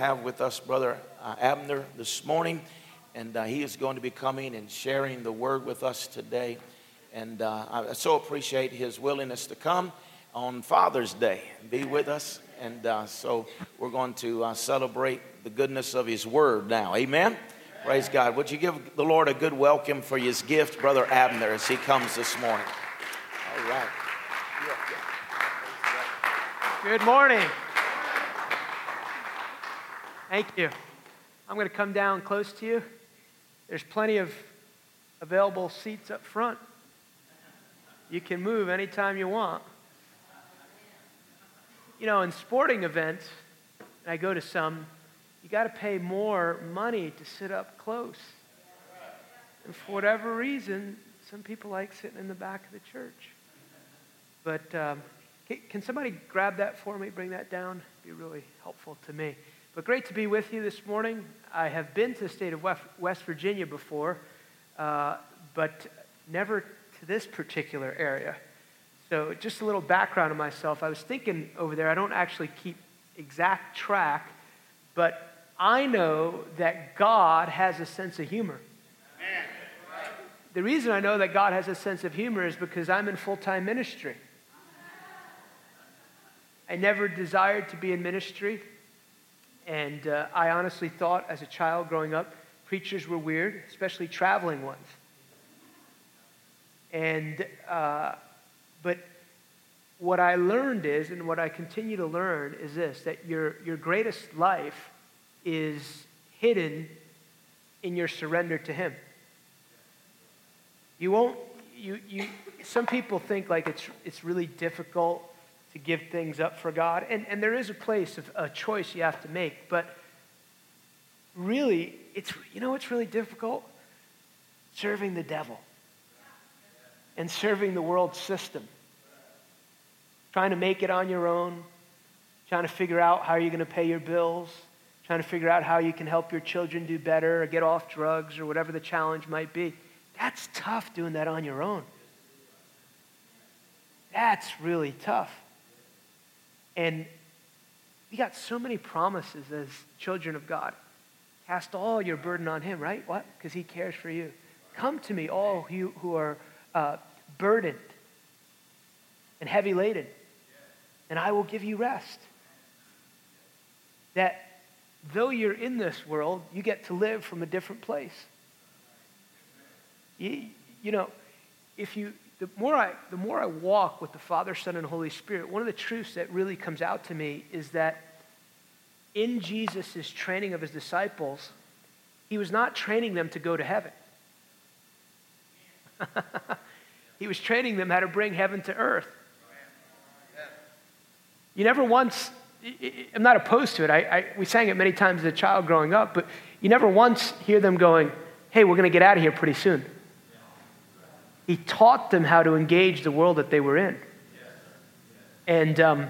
have with us Brother uh, Abner this morning, and uh, he is going to be coming and sharing the word with us today. And uh, I so appreciate his willingness to come on Father's Day be with us. And uh, so we're going to uh, celebrate the goodness of his word now. Amen. Praise God. Would you give the Lord a good welcome for his gift, Brother Abner, as he comes this morning? All right. Good morning. Thank you. I'm going to come down close to you. There's plenty of available seats up front. You can move anytime you want. You know, in sporting events, I go to some, you got to pay more money to sit up close. And for whatever reason, some people like sitting in the back of the church. But um, can somebody grab that for me, bring that down? It'd be really helpful to me. But great to be with you this morning. I have been to the state of West Virginia before, uh, but never to this particular area. So, just a little background of myself. I was thinking over there, I don't actually keep exact track, but I know that God has a sense of humor. The reason I know that God has a sense of humor is because I'm in full time ministry. I never desired to be in ministry. And uh, I honestly thought as a child growing up, preachers were weird, especially traveling ones. And, uh, but what I learned is, and what I continue to learn is this that your, your greatest life is hidden in your surrender to Him. You won't, you, you, some people think like it's, it's really difficult to give things up for God. And, and there is a place of a choice you have to make. But really, it's, you know what's really difficult? Serving the devil and serving the world system. Trying to make it on your own, trying to figure out how you're going to pay your bills, trying to figure out how you can help your children do better or get off drugs or whatever the challenge might be. That's tough doing that on your own. That's really tough. And we got so many promises as children of God. Cast all your burden on Him, right? What? Because He cares for you. Come to me, all you who are uh, burdened and heavy laden, and I will give you rest. That though you're in this world, you get to live from a different place. You, you know, if you the more I, the more I walk with the Father, Son, and Holy Spirit, one of the truths that really comes out to me is that in Jesus' training of his disciples, he was not training them to go to heaven. he was training them how to bring heaven to earth. You never once, I'm not opposed to it. I, I, we sang it many times as a child growing up, but you never once hear them going, hey, we're going to get out of here pretty soon. He taught them how to engage the world that they were in. And um,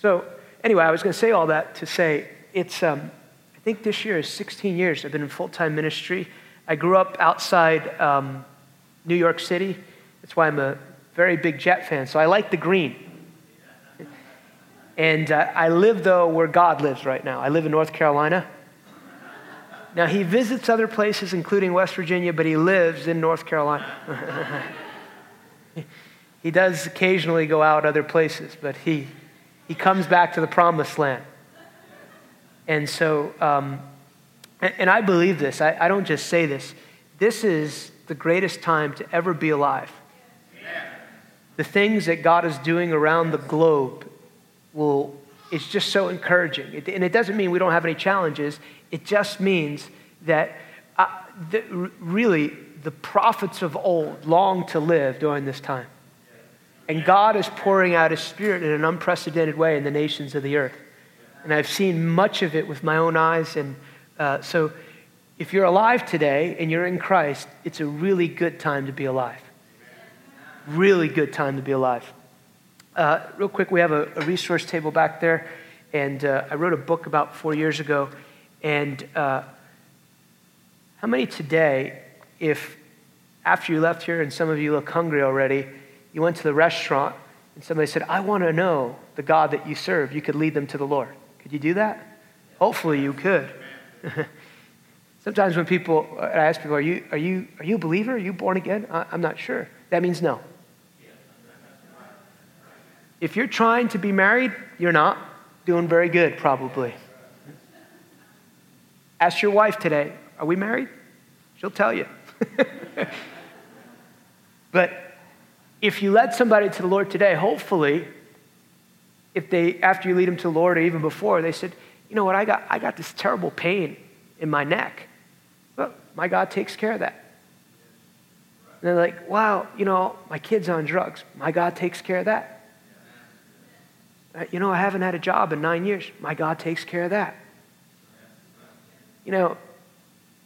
so, anyway, I was going to say all that to say it's, um, I think this year is 16 years I've been in full time ministry. I grew up outside um, New York City. That's why I'm a very big Jet fan. So I like the green. And uh, I live, though, where God lives right now. I live in North Carolina. Now, he visits other places, including West Virginia, but he lives in North Carolina. he does occasionally go out other places, but he, he comes back to the promised land. And so, um, and, and, I believe this, I, I, don't just say this. This is the greatest time to ever be alive. The things that God is doing around the globe will, it's just so encouraging. And it doesn't mean we don't have any challenges. It just means that uh, the, really the prophets of old longed to live during this time. And God is pouring out His Spirit in an unprecedented way in the nations of the earth. And I've seen much of it with my own eyes. And uh, so, if you're alive today and you're in Christ, it's a really good time to be alive. Really good time to be alive. Uh, real quick, we have a, a, resource table back there. And uh, I wrote a book about four years ago and uh, how many today, if after you left here and some of you look hungry already, you went to the restaurant and somebody said, I want to know the God that you serve, you could lead them to the Lord? Could you do that? Hopefully you could. Sometimes when people, I ask people, are you, are you, are you a believer? Are you born again? I, I'm not sure. That means no. If you're trying to be married, you're not doing very good, probably. Ask your wife today, are we married? She'll tell you. but if you led somebody to the Lord today, hopefully, if they, after you lead them to the Lord or even before, they said, you know what, I got, I got this terrible pain in my neck. Well, my God takes care of that. And they're like, wow, you know, my kid's on drugs. My God takes care of that. Uh, you know, I haven't had a job in nine years. My God takes care of that. You know,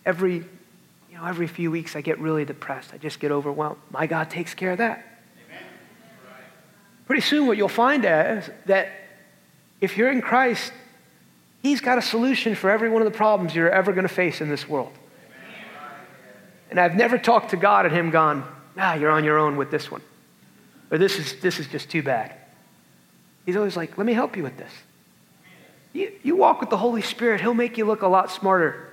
every, you know, every few weeks I get really depressed. I just get overwhelmed. My God takes care of that. Pretty soon, what you'll find is that if you're in Christ, He's got a solution for every one of the problems you're ever going to face in this world. And I've never talked to God and Him gone, ah, you're on your own with this one. Or this is, this is just too bad. He's always like, let me help you with this. You, you walk with the Holy Spirit, He'll make you look a lot smarter.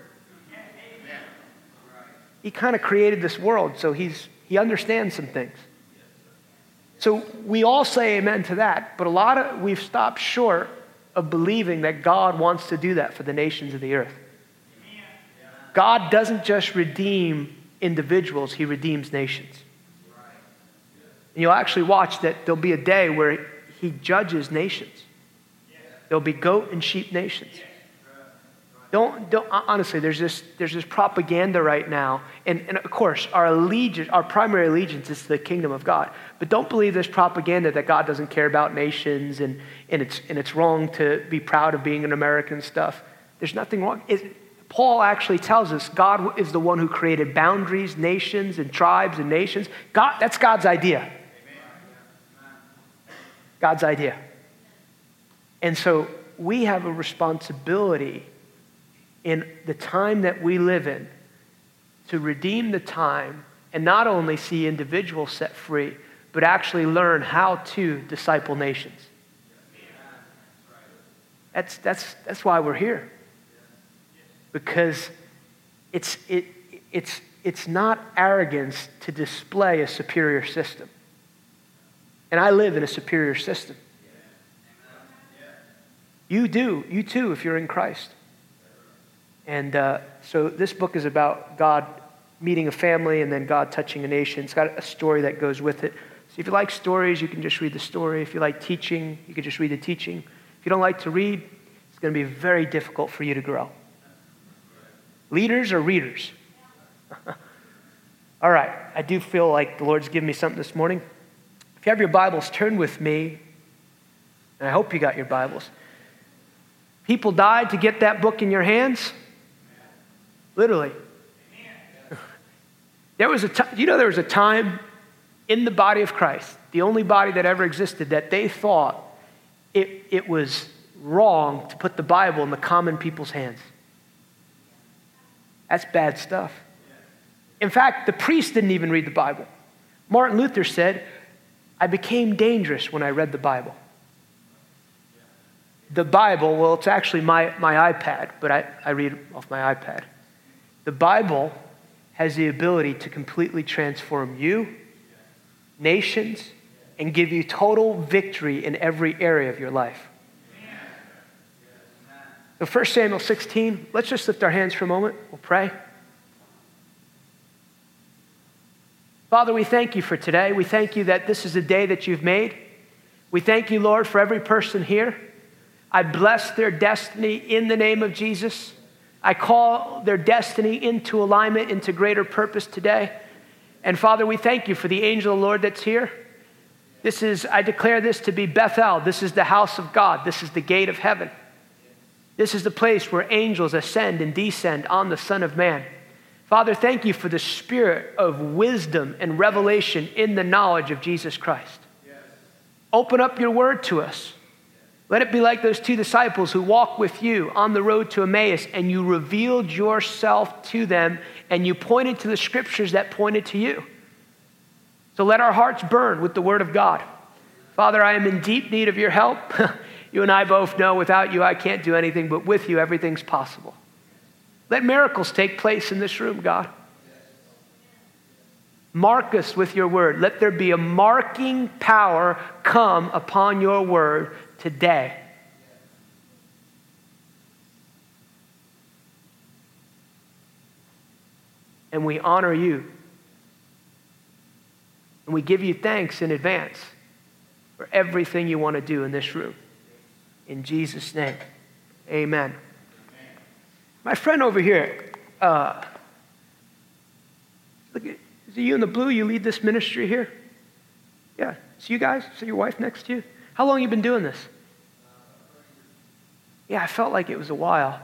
He kind of created this world, so he's, He understands some things. So we all say amen to that, but a lot of we've stopped short of believing that God wants to do that for the nations of the earth. God doesn't just redeem individuals, He redeems nations. And you'll actually watch that there'll be a day where He judges nations. There'll be goat and sheep nations. Don't, don't honestly, there's this, there's this propaganda right now. And, and of course, our allegiance, our primary allegiance is to the kingdom of God. But don't believe this propaganda that God doesn't care about nations and, and, it's, and it's wrong to be proud of being an American stuff. There's nothing wrong. It, Paul actually tells us God is the one who created boundaries, nations, and tribes and nations. God, that's God's idea. God's idea. And so we have a responsibility in the time that we live in to redeem the time and not only see individuals set free, but actually learn how to disciple nations. That's, that's, that's why we're here. Because it's, it, it's, it's not arrogance to display a superior system. And I live in a superior system. You do, you too, if you're in Christ. And uh, so this book is about God meeting a family and then God touching a nation. It's got a story that goes with it. So if you like stories, you can just read the story. If you like teaching, you can just read the teaching. If you don't like to read, it's going to be very difficult for you to grow. Leaders or readers? All right, I do feel like the Lord's given me something this morning. If you have your Bibles, turn with me, and I hope you got your Bibles. People died to get that book in your hands. Literally. There was a time, you know, there was a time in the body of Christ, the only body that ever existed, that they thought it, it was wrong to put the Bible in the common people's hands. That's bad stuff. In fact, the priests didn't even read the Bible. Martin Luther said, I became dangerous when I read the Bible. The Bible, well, it's actually my, my iPad, but I, I read off my iPad. The Bible has the ability to completely transform you, nations, and give you total victory in every area of your life. So 1 Samuel 16, let's just lift our hands for a moment. We'll pray. Father, we thank you for today. We thank you that this is a day that you've made. We thank you, Lord, for every person here. I bless their destiny in the name of Jesus. I call their destiny into alignment, into greater purpose today. And Father, we thank you for the angel of the Lord that's here. This is, I declare this to be Bethel. This is the house of God. This is the gate of heaven. This is the place where angels ascend and descend on the Son of Man. Father, thank you for the spirit of wisdom and revelation in the knowledge of Jesus Christ. Yes. Open up your word to us. Let it be like those two disciples who walked with you on the road to Emmaus and you revealed yourself to them and you pointed to the scriptures that pointed to you. So let our hearts burn with the word of God. Father, I am in deep need of your help. You and I both know without you, I can't do anything, but with you, everything's possible. Let miracles take place in this room, God. Mark us with your word. Let there be a marking power come upon your word today. And we honor you. And we give you thanks in advance for everything you want to do in this room. In Jesus' name, amen. My friend over here, uh, look at, is it you in the blue? You lead this ministry here? Yeah. It's you guys? So your wife next to you? How long you been doing this? Yeah, I felt like it was a while.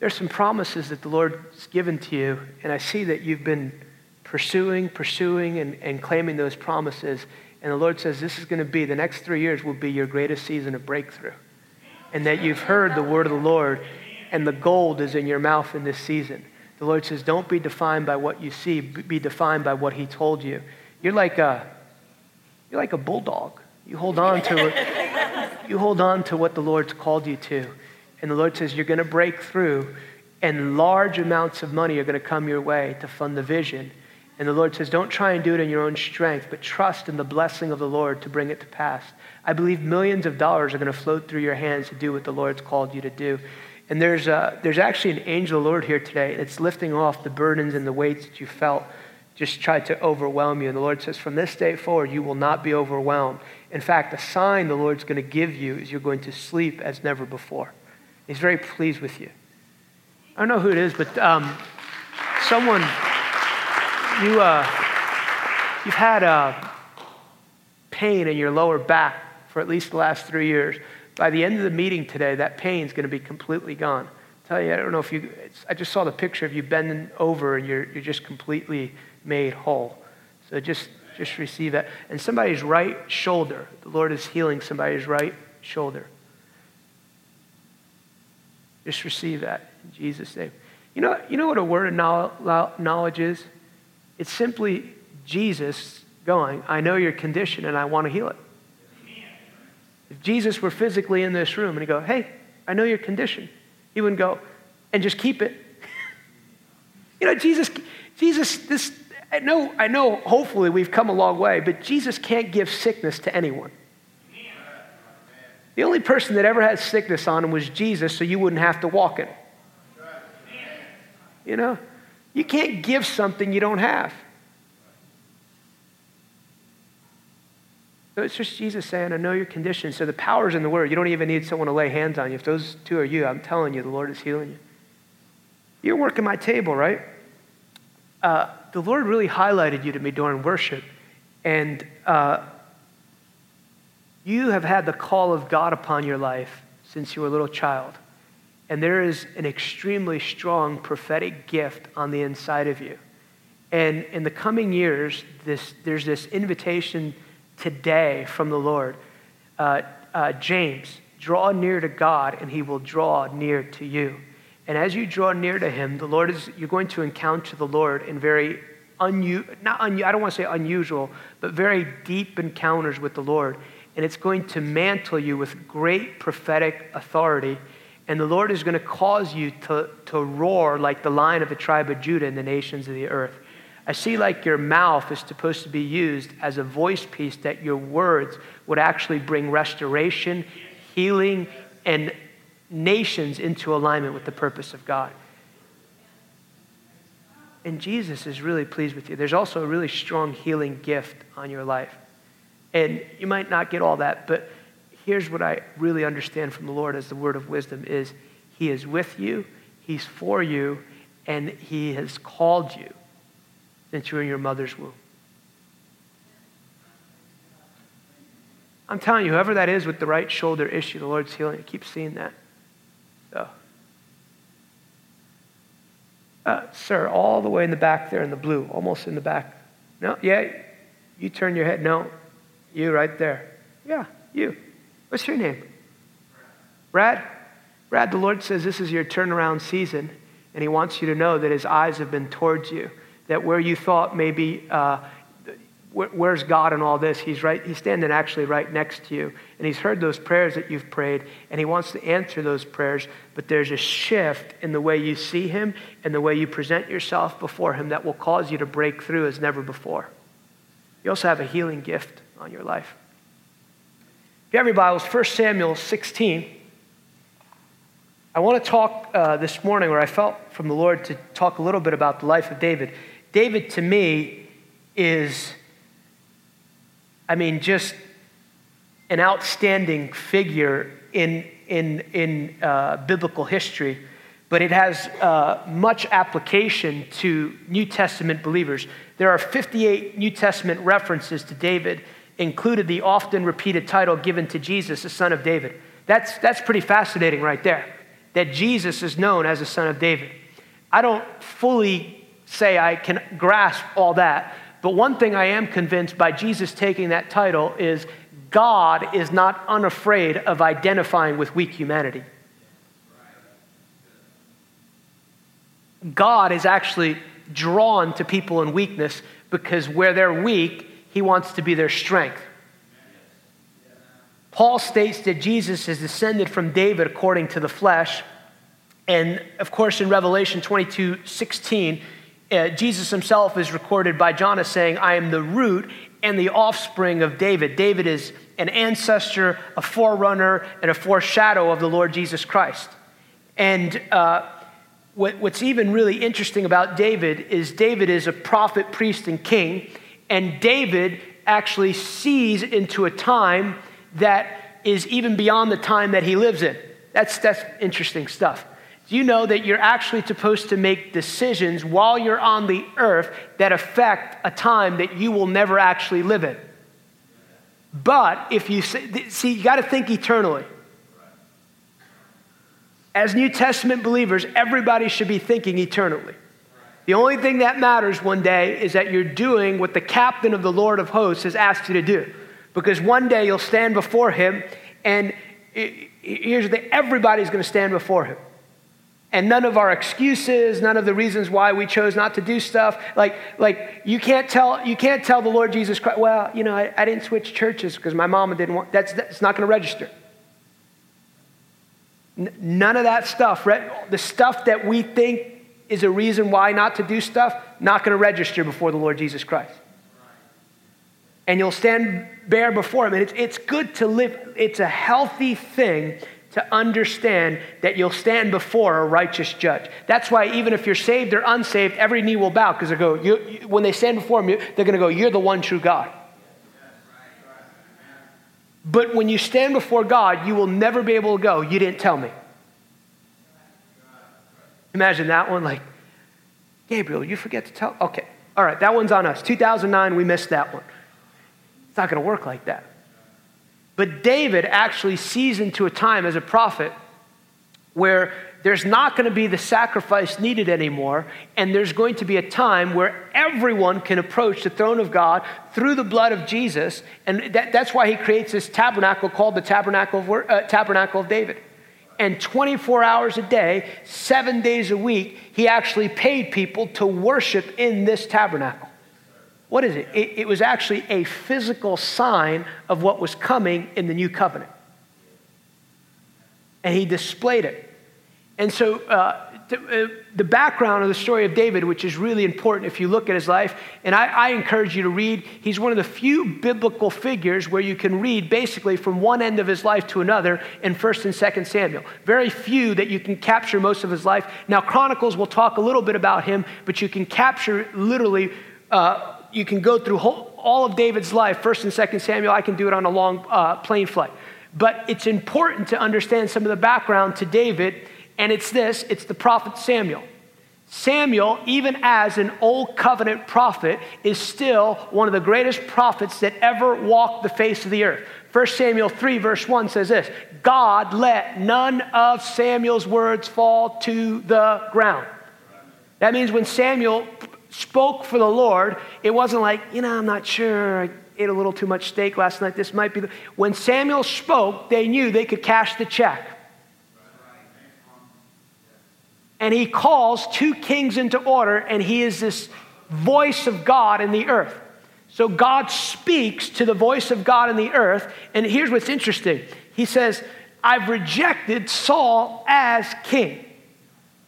There's some promises that the Lord's given to you, and I see that you've been pursuing, pursuing, and, and claiming those promises. And the Lord says this is going to be, the next three years will be your greatest season of breakthrough. And that you've heard the word of the Lord, and the gold is in your mouth in this season. The Lord says, don't be defined by what you see, be defined by what He told you. You're like a, you're like a bulldog. You hold on to it. You hold on to what the Lord's called you to. And the Lord says, you're going to break through, and large amounts of money are going to come your way to fund the vision. And the Lord says, don't try and do it in your own strength, but trust in the blessing of the Lord to bring it to pass. I believe millions of dollars are going to float through your hands to do what the Lord's called you to do. And there's, a, there's actually an angel of the Lord here today. that's lifting off the burdens and the weights that you felt just tried to overwhelm you. And the Lord says, from this day forward, you will not be overwhelmed. In fact, a sign the Lord's going to give you is you're going to sleep as never before. He's very pleased with you. I don't know who it is, but um, someone, you, uh, you've had uh, pain in your lower back for at least the last three years. By the end of the meeting today, that pain is going to be completely gone. I tell you, I don't know if you, I just saw the picture of you bending over and you're, you're just completely made whole. So just, just receive that. And somebody's right shoulder, the Lord is healing somebody's right shoulder. Just receive that in Jesus' name. You know, you know what a word of knowledge is? It's simply Jesus going, I know your condition and I want to heal it. If Jesus were physically in this room and he go, hey, I know your condition, he wouldn't go, and just keep it. you know, Jesus, Jesus, this, I know, I know hopefully we've come a long way, but Jesus can't give sickness to anyone. The only person that ever had sickness on him was Jesus, so you wouldn't have to walk it. You know? You can't give something you don't have. So it's just Jesus saying, I know your condition. So the power's in the word. You don't even need someone to lay hands on you. If those two are you, I'm telling you, the Lord is healing you. You're working my table, right? Uh, the Lord really highlighted you to me during worship. And uh, you have had the call of God upon your life since you were a little child. And there is an extremely strong prophetic gift on the inside of you. And in the coming years, this, there's this invitation today from the Lord. Uh, uh, James, draw near to God, and he will draw near to you. And as you draw near to him, the Lord is, you're going to encounter the Lord in very unusual, not un, I don't want to say unusual, but very deep encounters with the Lord. And it's going to mantle you with great prophetic authority. And the Lord is going to cause you to, to roar like the lion of the tribe of Judah in the nations of the earth. I see like your mouth is supposed to be used as a voice piece, that your words would actually bring restoration, healing, and nations into alignment with the purpose of God. And Jesus is really pleased with you. There's also a really strong healing gift on your life. And you might not get all that, but here's what I really understand from the Lord as the word of wisdom is he is with you, he's for you, and he has called you since you were in your mother's womb. I'm telling you, whoever that is with the right shoulder issue, the Lord's healing. I keep seeing that. Uh, sir, all the way in the back there in the blue, almost in the back. No, yeah, you turn your head. No, you right there. Yeah, you. What's your name? Brad? Brad, the Lord says this is your turnaround season, and He wants you to know that His eyes have been towards you that where you thought maybe uh, where's God in all this? He's right, he's standing actually right next to you. And he's heard those prayers that you've prayed, and he wants to answer those prayers, but there's a shift in the way you see him and the way you present yourself before him that will cause you to break through as never before. You also have a healing gift on your life. If you have your Bibles, 1 Samuel 16. I want to talk uh, this morning, or I felt from the Lord to talk a little bit about the life of David. David, to me, is I mean, just an outstanding figure in, in, in uh, biblical history, but it has uh, much application to New Testament believers. There are 58 New Testament references to David, included the often repeated title given to Jesus, the son of David. That's, that's pretty fascinating right there, that Jesus is known as the son of David. I don't fully say I can grasp all that, but one thing I am convinced by Jesus taking that title is God is not unafraid of identifying with weak humanity. God is actually drawn to people in weakness because where they're weak, he wants to be their strength. Paul states that Jesus is descended from David according to the flesh. And of course, in Revelation 22 16, uh, Jesus himself is recorded by John as saying, I am the root and the offspring of David. David is an ancestor, a forerunner, and a foreshadow of the Lord Jesus Christ. And uh, what, what's even really interesting about David is David is a prophet, priest, and king. And David actually sees into a time that is even beyond the time that he lives in. That's, that's interesting stuff. Do you know that you're actually supposed to make decisions while you're on the earth that affect a time that you will never actually live in? But if you see, you got to think eternally. As New Testament believers, everybody should be thinking eternally. The only thing that matters one day is that you're doing what the captain of the Lord of hosts has asked you to do. Because one day you'll stand before him, and here's the thing everybody's going to stand before him and none of our excuses none of the reasons why we chose not to do stuff like like you can't tell you can't tell the lord jesus christ well you know i, I didn't switch churches because my mama didn't want that's that's not going to register N- none of that stuff right? the stuff that we think is a reason why not to do stuff not going to register before the lord jesus christ and you'll stand bare before him and it's, it's good to live it's a healthy thing to understand that you'll stand before a righteous judge. That's why even if you're saved or unsaved, every knee will bow because they go, you, you, when they stand before him, they're going to go, You're the one true God. But when you stand before God, you will never be able to go, You didn't tell me. Imagine that one, like, Gabriel, you forget to tell. Okay, all right, that one's on us. 2009, we missed that one. It's not going to work like that. But David actually sees into a time as a prophet where there's not going to be the sacrifice needed anymore, and there's going to be a time where everyone can approach the throne of God through the blood of Jesus. And that, that's why he creates this tabernacle called the Tabernacle of, uh, tabernacle of David. And 24 hours a day, seven days a week, he actually paid people to worship in this tabernacle. What is it? it? It was actually a physical sign of what was coming in the new covenant. And he displayed it. And so, uh, the, uh, the background of the story of David, which is really important if you look at his life, and I, I, encourage you to read, he's one of the few biblical figures where you can read basically from one end of his life to another in 1st and 2nd Samuel. Very few that you can capture most of his life. Now, Chronicles will talk a little bit about him, but you can capture literally uh, you can go through whole, all of David's life, First and Second Samuel. I can do it on a long uh, plane flight. But it's important to understand some of the background to David, and it's this it's the prophet Samuel. Samuel, even as an old covenant prophet, is still one of the greatest prophets that ever walked the face of the earth. 1 Samuel 3, verse 1 says this God let none of Samuel's words fall to the ground. That means when Samuel spoke for the Lord, it wasn't like, you know, I'm not sure. I ate a little too much steak last night. This might be the. When Samuel spoke, they knew they could cash the check. And he calls two kings into order, and he is this voice of God in the earth. So God speaks to the voice of God in the earth. And here's what's interesting He says, I've rejected Saul as king.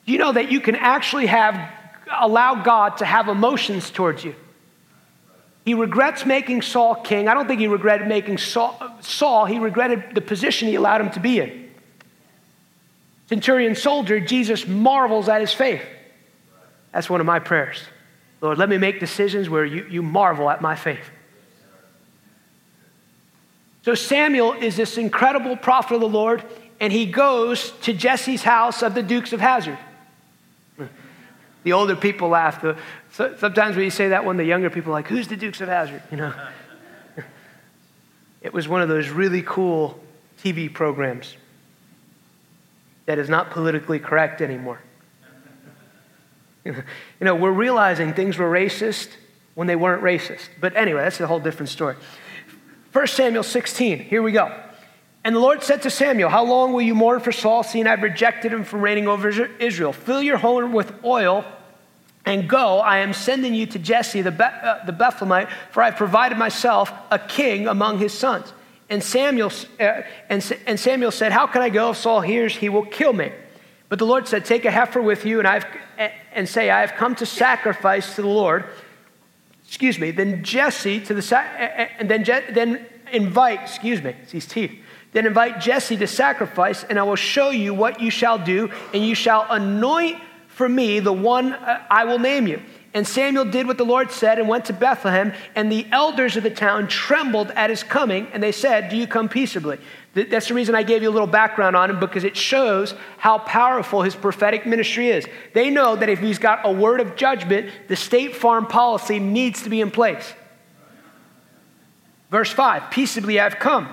You know that you can actually have, allow God to have emotions towards you? He regrets making Saul king. I don't think he regretted making Saul, Saul, he regretted the position he allowed him to be in. Centurion soldier, Jesus marvels at his faith. That's one of my prayers. Lord, let me make decisions where you, you marvel at my faith. So Samuel is this incredible prophet of the Lord, and he goes to Jesse's house of the Dukes of Hazzard. The older people laugh. The, sometimes when you say that one, the younger people are like, who's the Dukes of Hazzard?" You know. it was one of those really cool TV programs that is not politically correct anymore. you know, we're realizing things were racist when they weren't racist. But anyway, that's a whole different story. 1 Samuel 16, here we go. And the Lord said to Samuel, How long will you mourn for Saul, seeing I've rejected him from reigning over Israel? Fill your horn with oil and go. I am sending you to Jesse the, Be- uh, the Bethlehemite, for I've provided myself a king among his sons. And Samuel, uh, and, and Samuel said, How can I go? If Saul hears, he will kill me. But the Lord said, Take a heifer with you and, I've, and say, I have come to sacrifice to the Lord. Excuse me. Then Jesse to the and then, then invite, excuse me, it's these teeth. Then invite Jesse to sacrifice, and I will show you what you shall do, and you shall anoint for me the one uh, I will name you. And Samuel did what the Lord said and went to Bethlehem, and the elders of the town trembled at his coming, and they said, Do you come peaceably? That's the reason I gave you a little background on him because it shows how powerful his prophetic ministry is. They know that if he's got a word of judgment, the state farm policy needs to be in place. Verse 5 Peaceably I've come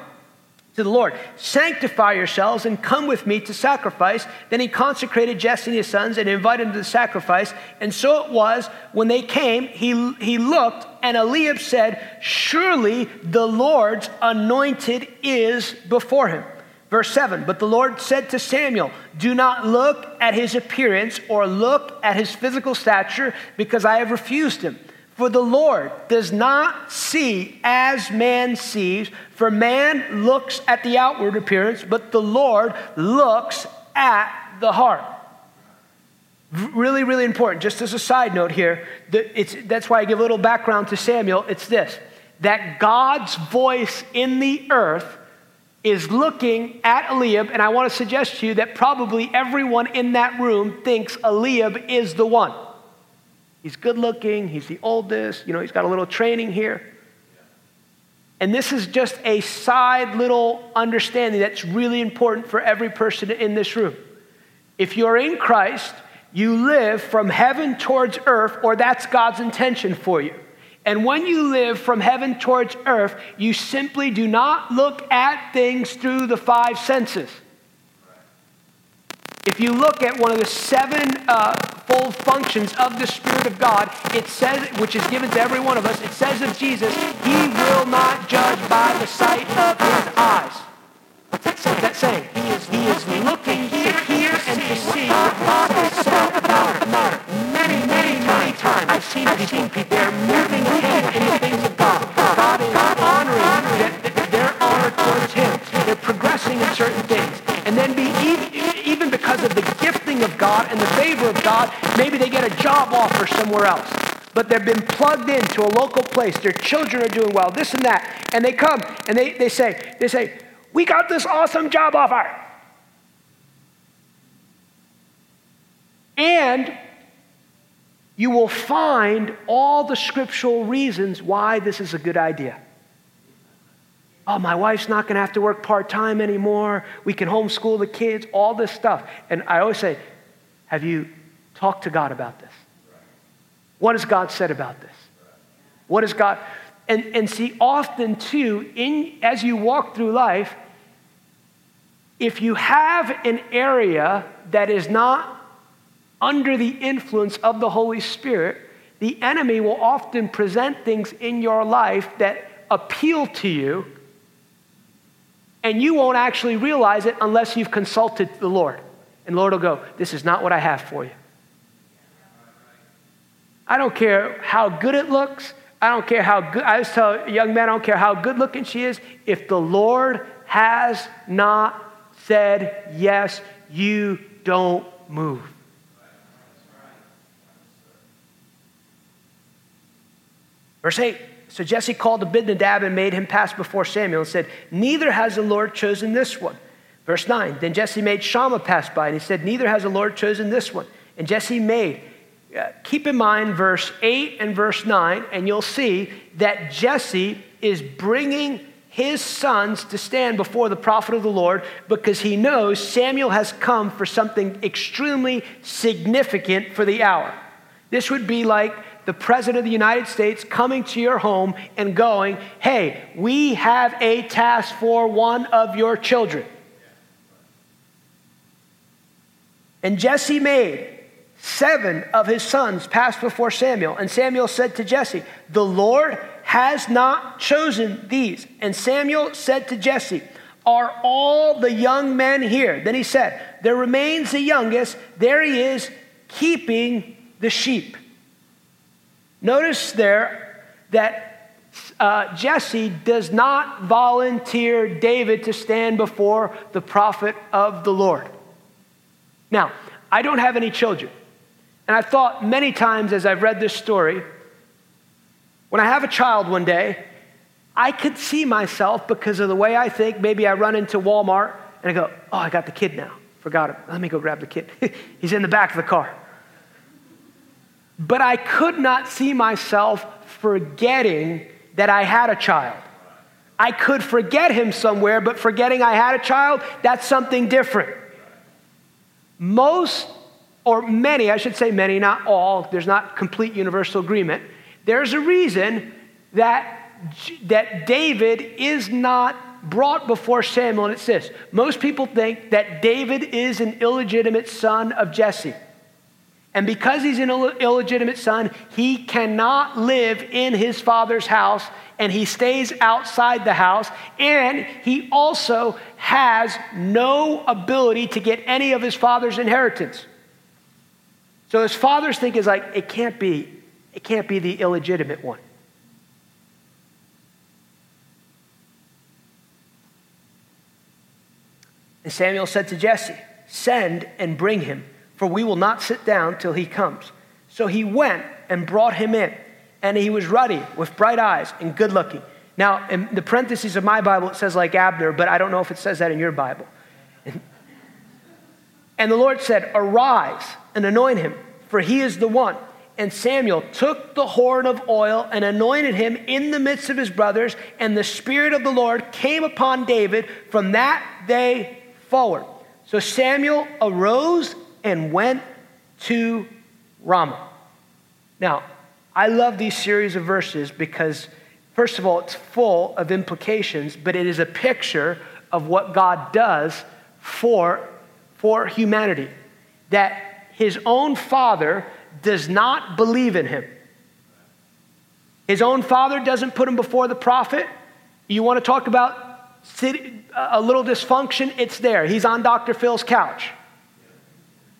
to the Lord. Sanctify yourselves and come with me to sacrifice. Then he consecrated Jesse and his sons and invited them to the sacrifice. And so it was when they came, he, he looked, and Eliab said, Surely the Lord's anointed is before him. Verse 7 But the Lord said to Samuel, Do not look at his appearance or look at his physical stature, because I have refused him. For the Lord does not see as man sees, for man looks at the outward appearance, but the Lord looks at the heart. Really, really important. Just as a side note here, that's why I give a little background to Samuel. It's this that God's voice in the earth is looking at Eliab, and I want to suggest to you that probably everyone in that room thinks Eliab is the one. He's good looking, he's the oldest, you know, he's got a little training here. And this is just a side little understanding that's really important for every person in this room. If you're in Christ, you live from heaven towards earth, or that's God's intention for you. And when you live from heaven towards earth, you simply do not look at things through the five senses. If you look at one of the seven uh, fold functions of the Spirit of God, it says, which is given to every one of us, it says of Jesus, He will not judge by the sight of His eyes. What's that saying? He is, he is looking to hear and to see what God has said about matter. Many, many, many times I've seen, I've seen people, they're moving maybe they get a job offer somewhere else. But they've been plugged into a local place. Their children are doing well, this and that. And they come and they, they say, they say, we got this awesome job offer. And you will find all the scriptural reasons why this is a good idea. Oh, my wife's not going to have to work part time anymore. We can homeschool the kids, all this stuff. And I always say, Have you talked to God about this? What has God said about this? What has God. And, and see, often too, in, as you walk through life, if you have an area that is not under the influence of the Holy Spirit, the enemy will often present things in your life that appeal to you and you won't actually realize it unless you've consulted the Lord. And the Lord will go, This is not what I have for you. I don't care how good it looks. I don't care how good, I just tell a young man, I don't care how good looking she is, if the Lord has not said yes, you don't move. Verse 8. So Jesse called Abinadab and made him pass before Samuel and said, Neither has the Lord chosen this one. Verse 9. Then Jesse made Shammah pass by and he said, Neither has the Lord chosen this one. And Jesse made. Keep in mind verse 8 and verse 9, and you'll see that Jesse is bringing his sons to stand before the prophet of the Lord because he knows Samuel has come for something extremely significant for the hour. This would be like the President of the United States coming to your home and going, Hey, we have a task for one of your children. And Jesse made seven of his sons passed before Samuel. And Samuel said to Jesse, The Lord has not chosen these. And Samuel said to Jesse, Are all the young men here? Then he said, There remains the youngest. There he is, keeping the sheep. Notice there that uh, Jesse does not volunteer David to stand before the prophet of the Lord. Now, I don't have any children. And I thought many times as I've read this story, when I have a child one day, I could see myself because of the way I think. Maybe I run into Walmart and I go, Oh, I got the kid now. Forgot him. Let me go grab the kid. He's in the back of the car. But I could not see myself forgetting that I had a child. I could forget him somewhere, but forgetting I had a child, that's something different. Most, or many, I should say many, not all, there's not complete universal agreement. There's a reason that, that David is not brought before Samuel, and it's this. Most people think that David is an illegitimate son of Jesse. And because he's an illegitimate son, he cannot live in his father's house and he stays outside the house. And he also has no ability to get any of his father's inheritance. So his fathers think is like, it can't be, it can't be the illegitimate one. And Samuel said to Jesse, Send and bring him for we will not sit down till he comes. So he went and brought him in, and he was ruddy with bright eyes and good looking. Now, in the parentheses of my Bible, it says like Abner, but I don't know if it says that in your Bible. And the Lord said, Arise and anoint him, for he is the one. And Samuel took the horn of oil and anointed him in the midst of his brothers, and the Spirit of the Lord came upon David from that day forward. So Samuel arose and went to Ramah. Now, I love these series of verses because, first of all, it's full of implications, but it is a picture of what God does for, for humanity. That his own father does not believe in him. His own father doesn't put him before the prophet. You want to talk about a little dysfunction? It's there. He's on Dr. Phil's couch.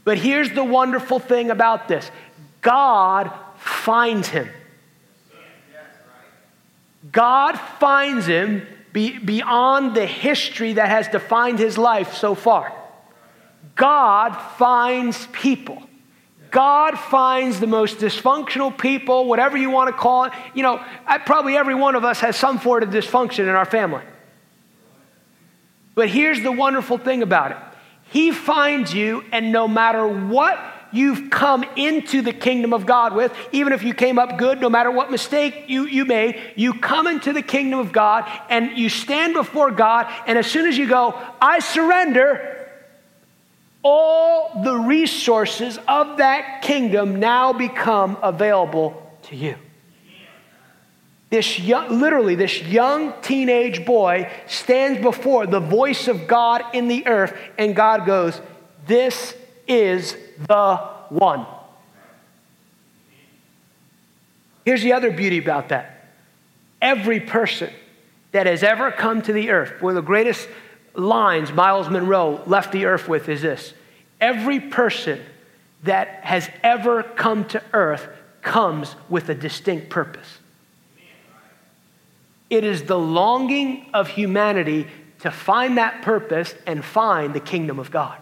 But here's the wonderful thing about this God finds him. God finds him be, beyond the history that has defined his life so far. God finds people. God finds the most dysfunctional people, whatever you want to call it. You know, probably every one of us has some form of dysfunction in our family. But here's the wonderful thing about it he finds you, and no matter what you've come into the kingdom of God with, even if you came up good, no matter what mistake you, you made, you come into the kingdom of God and you stand before God, and as soon as you go, I surrender, all the resources of that kingdom now become available to you. This young, literally, this young teenage boy stands before the voice of God in the earth, and God goes, This is the one. Here's the other beauty about that every person that has ever come to the earth, one of the greatest lines Myles Munroe left the earth with is this every person that has ever come to earth comes with a distinct purpose. It is the longing of humanity to find that purpose and find the kingdom of God.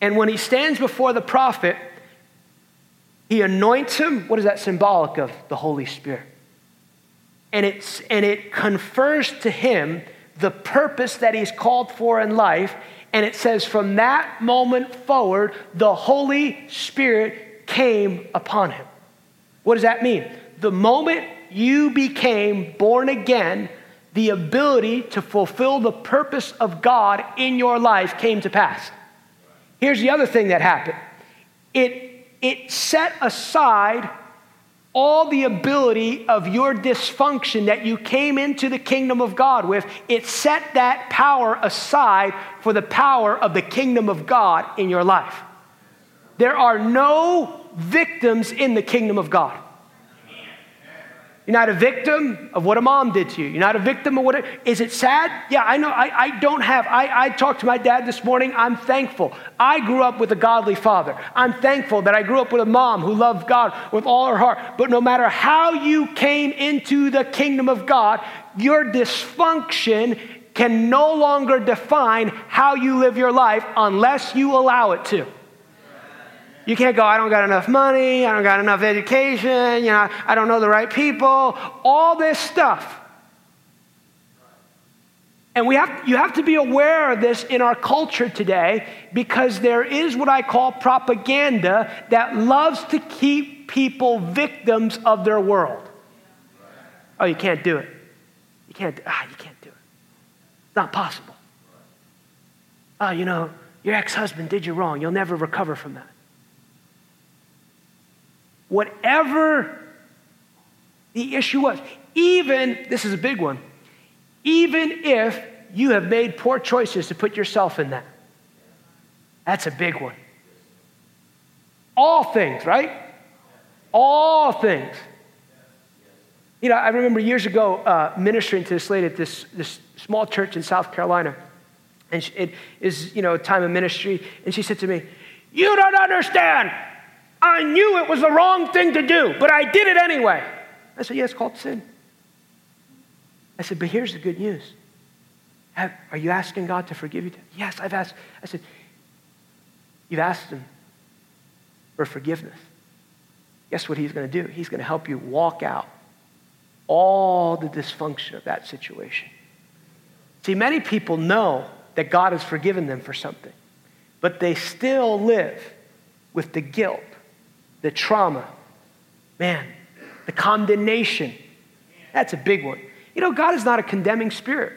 And when he stands before the prophet, he anoints him. What is that symbolic of? The Holy Spirit. And, and it confers to him the purpose that he's called for in life. And it says, from that moment forward, the Holy Spirit came upon him. What does that mean? The moment you became born again, the ability to fulfill the purpose of God in your life came to pass. Here's the other thing that happened it, it set aside all the ability of your dysfunction that you came into the kingdom of God with, it set that power aside for the power of the kingdom of God in your life. There are no victims in the kingdom of God. You're not a victim of what a mom did to you. You're not a victim of what it, is it sad? Yeah, I know. I, I don't have. I, I talked to my dad this morning. I'm thankful. I grew up with a godly father. I'm thankful that I grew up with a mom who loved God with all her heart. But no matter how you came into the kingdom of God, your dysfunction can no longer define how you live your life unless you allow it to. You can't go, I don't got enough money, I don't got enough education, you know, I don't know the right people, all this stuff. And we have, you have to be aware of this in our culture today because there is what I call propaganda that loves to keep people victims of their world. Oh, you can't do it. You can't, ah, you can't do it. It's not possible. Oh, you know, your ex husband did you wrong. You'll never recover from that whatever the issue was, even, this is a big one, even if you have made poor choices to put yourself in that. That's a big one. All things, right? All things. You know, I remember years ago uh, ministering to this lady at this, this small church in South Carolina. And it is, you know, a time of ministry. And she said to me, You don't understand. I knew it was the wrong thing to do, but I did it anyway. I said, Yeah, it's called sin. I said, But here's the good news. Have, are you asking God to forgive you? Yes, I've asked. I said, You've asked Him for forgiveness. Guess what He's going to do? He's going to help you walk out all the dysfunction of that situation. See, many people know that God has forgiven them for something, but they still live with the guilt the trauma, man, the condemnation. That's a big one. You know, God is not a condemning spirit.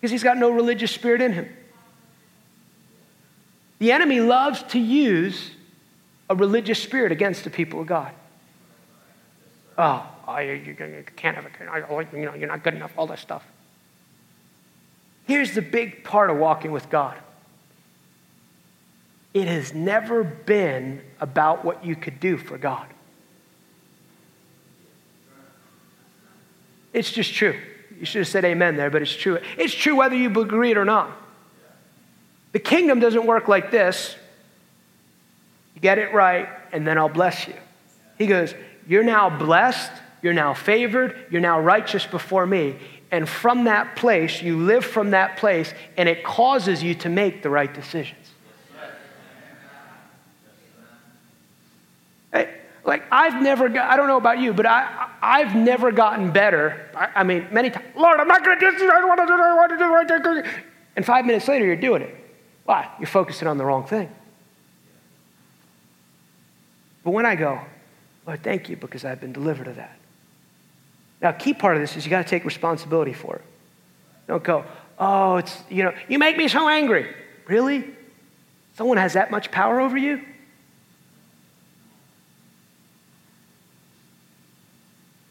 Because he's got no religious spirit in him. The enemy loves to use a religious spirit against the people of God. Oh, oh you, you, can't have a, you know, you're not good enough, all that stuff. Here's the big part of walking with God it has never been about what you could do for God. It's just true. You should have said amen there, but it's true. It's true whether you agree it or not. The kingdom doesn't work like this. You get it right, and then I'll bless you. He goes, You're now blessed, you're now favored, you're now righteous before me. And from that place, you live from that place, and it causes you to make the right decisions. Like, I've never got, I don't know about you, but I, I've never gotten better. I, I mean, many times, Lord, I'm not going to do this. I don't want to do it. I want to do it right. And five minutes later, you're doing it. Why? You're focusing on the wrong thing. But when I go, Lord, thank you because I've been delivered of that. Now, key part of this is you got to take responsibility for it. Don't go, oh, it's, you know, you make me so angry. Really? Someone has that much power over you?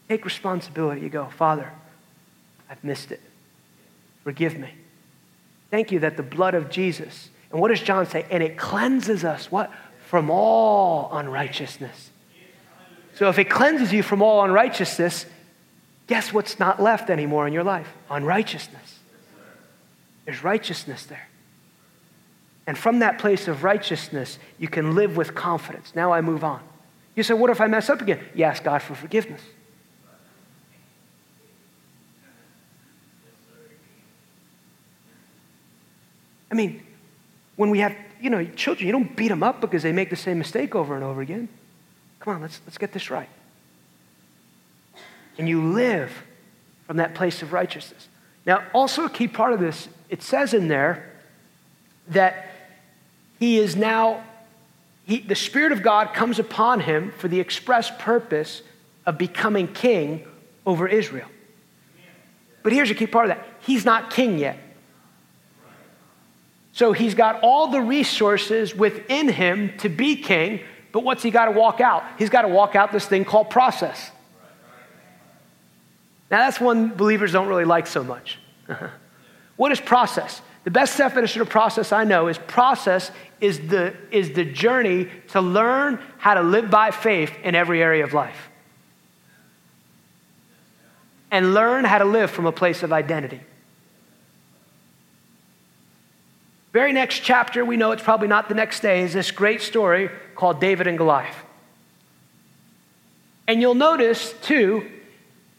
Take responsibility. You go, Father, I've missed it. Forgive me. Thank you that the blood of Jesus, and what does John say? And it cleanses us, what? From all unrighteousness. So if it cleanses you from all unrighteousness, guess what's not left anymore in your life? Unrighteousness. There's righteousness there. And from that place of righteousness, you can live with confidence. Now I move on. You say, What if I mess up again? You ask God for forgiveness. I mean, when we have, you know, children, you don't beat them up because they make the same mistake over and over again. Come on, let's, let's get this right. And you live from that place of righteousness. Now, also a key part of this, it says in there that he is now, he, the Spirit of God comes upon him for the express purpose of becoming king over Israel. But here's a key part of that he's not king yet. So he's got all the resources within him to be king, but what's he got to walk out? He's got to walk out this thing called process. Now, that's one believers don't really like so much. what is process? The best definition of process I know is process is the, is the journey to learn how to live by faith in every area of life. And learn how to live from a place of identity. Very next chapter, we know it's probably not the next day, is this great story called David and Goliath. And you'll notice, too,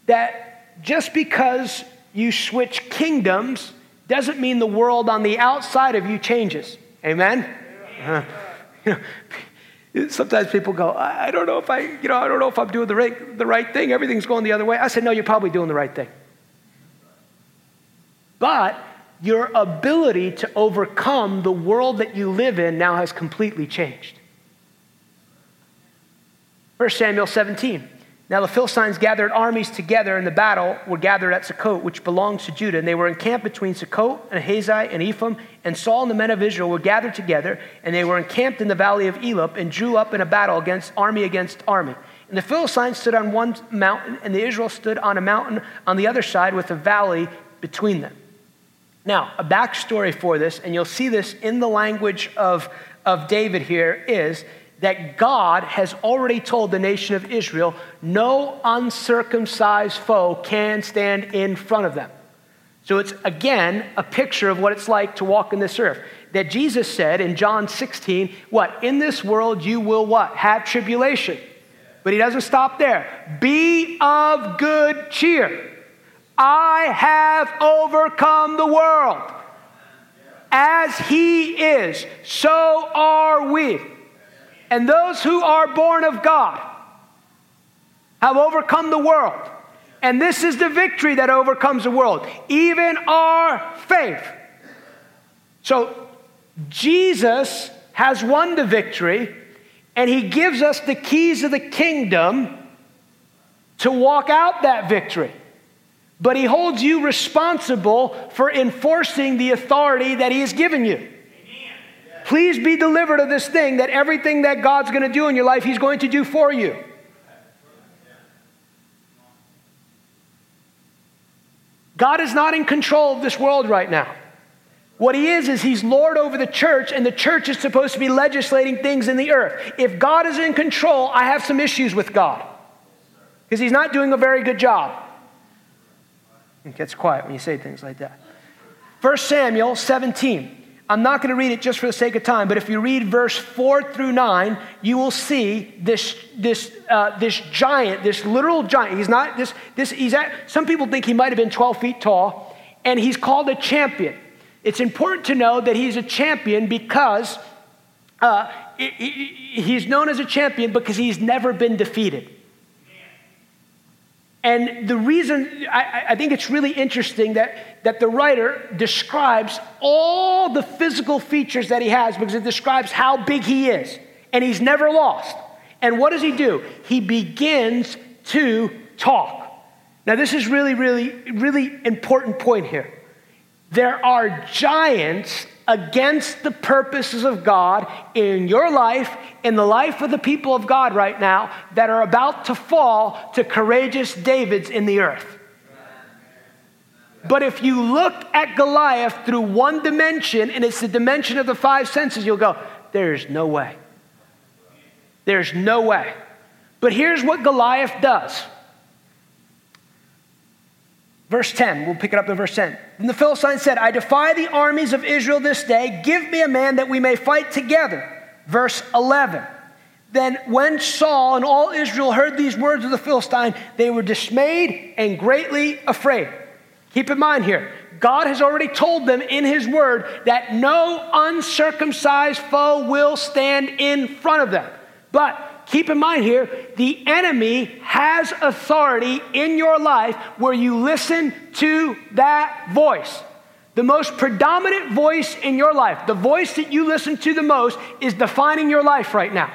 that just because you switch kingdoms doesn't mean the world on the outside of you changes. Amen? Uh, sometimes people go, I don't know if I, you know, I don't know if I'm doing the right, the right thing. Everything's going the other way. I said, no, you're probably doing the right thing. But your ability to overcome the world that you live in now has completely changed. 1 Samuel 17. Now the Philistines gathered armies together, and the battle were gathered at Sukkot, which belongs to Judah. And they were encamped between Sukkot and Hazai and Ephraim. And Saul and the men of Israel were gathered together, and they were encamped in the valley of Elah, and drew up in a battle against army against army. And the Philistines stood on one mountain, and the Israel stood on a mountain on the other side with a valley between them. Now, a backstory for this, and you'll see this in the language of, of David here, is that God has already told the nation of Israel no uncircumcised foe can stand in front of them. So it's again a picture of what it's like to walk in this earth. That Jesus said in John 16, what? In this world you will what? Have tribulation. But he doesn't stop there. Be of good cheer. I have overcome the world. As he is, so are we. And those who are born of God have overcome the world. And this is the victory that overcomes the world, even our faith. So Jesus has won the victory, and he gives us the keys of the kingdom to walk out that victory but he holds you responsible for enforcing the authority that he has given you. Please be delivered of this thing that everything that God's going to do in your life, he's going to do for you. God is not in control of this world right now. What he is, is he's Lord over the church, and the church is supposed to be legislating things in the earth. If God is in control, I have some issues with God because he's not doing a very good job. It gets quiet when you say things like that. 1 Samuel 17. I'm not going to read it just for the sake of time, but if you read verse 4 through 9, you will see this, this, uh, this giant, this literal giant. He's not this, this he's at, some people think he might have been 12 feet tall, and he's called a champion. It's important to know that he's a champion because uh, he's known as a champion because he's never been defeated. And the reason, I, I, think it's really interesting that, that the writer describes all the physical features that he has because it describes how big he is. And he's never lost. And what does he do? He begins to talk. Now, this is really, really, really important point here. There are giants against the purposes of God in your life, in the life of the people of God right now, that are about to fall to courageous Davids in the earth. But if you look at Goliath through one dimension, and it's the dimension of the five senses, you'll go, there's no way. There's no way. But here's what Goliath does Verse 10, we'll pick it up in verse 10. Then the Philistine said, I defy the armies of Israel this day. Give me a man that we may fight together. Verse 11. Then when Saul and all Israel heard these words of the Philistine, they were dismayed and greatly afraid. Keep in mind here, God has already told them in his word that no uncircumcised foe will stand in front of them. But keep in mind here, the enemy has authority in your life where you listen to that voice. The most predominant voice in your life, the voice that you listen to the most, is defining your life right now.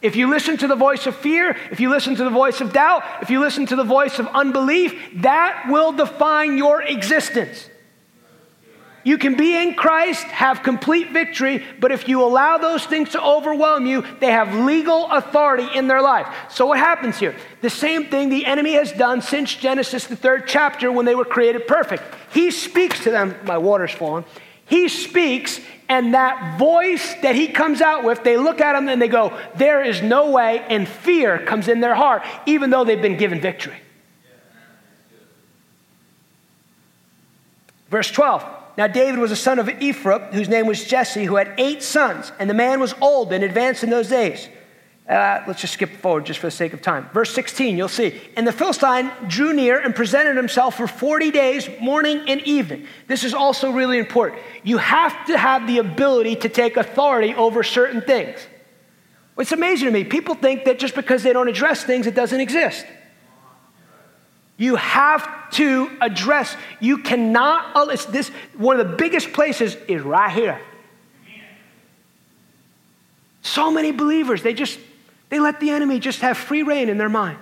If you listen to the voice of fear, if you listen to the voice of doubt, if you listen to the voice of unbelief, that will define your existence. You can be in Christ, have complete victory, but if you allow those things to overwhelm you, they have legal authority in their life. So, what happens here? The same thing the enemy has done since Genesis, the third chapter, when they were created perfect. He speaks to them. My water's falling. He speaks, and that voice that he comes out with, they look at him and they go, There is no way, and fear comes in their heart, even though they've been given victory. Verse 12. Now, David was a son of Ephraim, whose name was Jesse, who had eight sons, and the man was old and advanced in those days. Uh, let's just skip forward just for the sake of time. Verse 16, you'll see. And the Philistine drew near and presented himself for 40 days, morning and evening. This is also really important. You have to have the ability to take authority over certain things. It's amazing to me. People think that just because they don't address things, it doesn't exist. You have to address. You cannot. Oh, it's this one of the biggest places is right here. So many believers, they just they let the enemy just have free reign in their mind.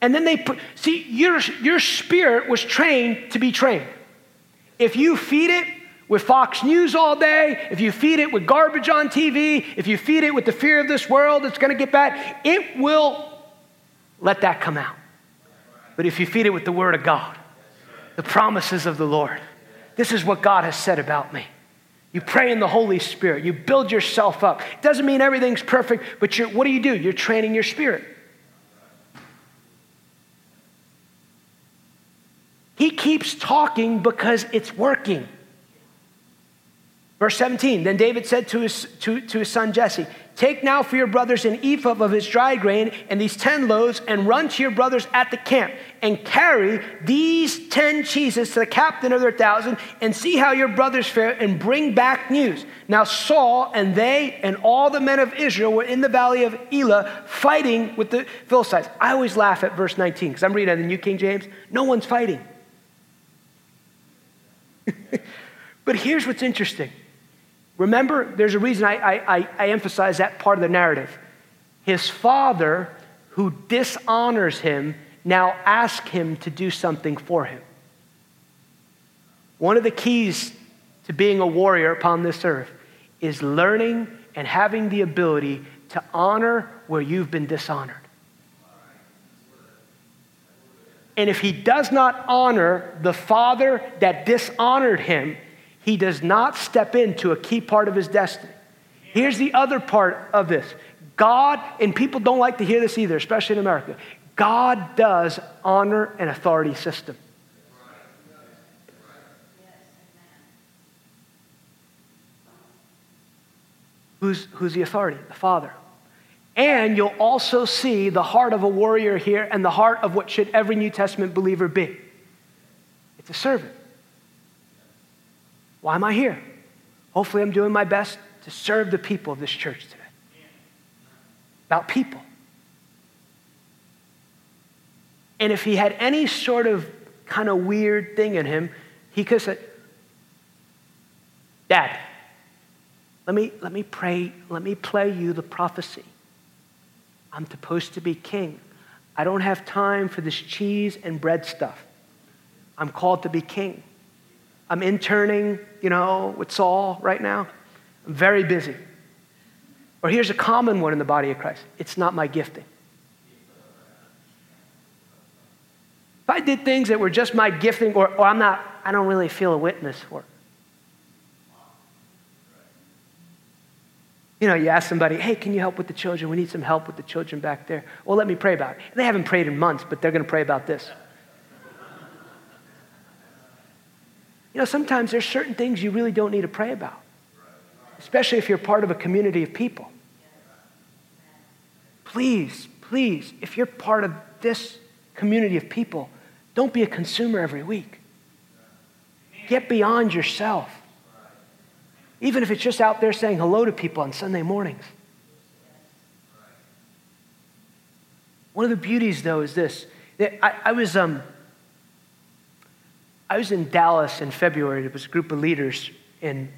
And then they put, see, your, your spirit was trained to be trained. If you feed it with Fox News all day, if you feed it with garbage on TV, if you feed it with the fear of this world, it's going to get bad, it will let that come out. But if you feed it with the Word of God, the promises of the Lord, this is what God has said about me. You pray in the Holy Spirit. You build yourself up. It doesn't mean everything's perfect, but what do you do? You're training your spirit. He keeps talking because it's working. Verse 17 Then David said to his, to, to his son Jesse, Take now for your brothers an ephah of his dry grain and these 10 loaves, and run to your brothers at the camp, and carry these 10 cheeses to the captain of their thousand, and see how your brothers fare, and bring back news. Now Saul and they and all the men of Israel were in the valley of Elah fighting with the Philistines. I always laugh at verse 19 because I'm reading in the New King James. No one's fighting. but here's what's interesting Remember, there's a reason I, I, I, emphasize that part of the narrative. His father, who dishonors him, now asks him to do something for him. One of the keys to being a warrior upon this earth is learning and having the ability to honor where you've been dishonored. And if he does not honor the father that dishonored him, he does not step into a key part of his destiny. Here's the other part of this God, and people don't like to hear this either, especially in America, God does honor an authority system. Who's, who's the authority? The Father. And you'll also see the heart of a warrior here and the heart of what should every New Testament believer be it's a servant. Why am I here? Hopefully, I'm doing my best to serve the people of this church today. About people. And if he had any sort of kind of weird thing in him, he could say, Dad, let me, let me pray, let me play you the prophecy. I'm supposed to be king. I don't have time for this cheese and bread stuff. I'm called to be king. I'm interning, you know, with Saul right now. I'm very busy. Or here's a common one in the body of Christ it's not my gifting. If I did things that were just my gifting, or, or I'm not, I don't really feel a witness for it. You know, you ask somebody, hey, can you help with the children? We need some help with the children back there. Well, let me pray about it. They haven't prayed in months, but they're going to pray about this. You know, sometimes there's certain things you really don't need to pray about, especially if you're part of a community of people. Please, please, if you're part of this community of people, don't be a consumer every week. Get beyond yourself. Even if it's just out there saying hello to people on Sunday mornings. One of the beauties, though, is this. I, I was, um, I was in Dallas in February. There was a group of leaders and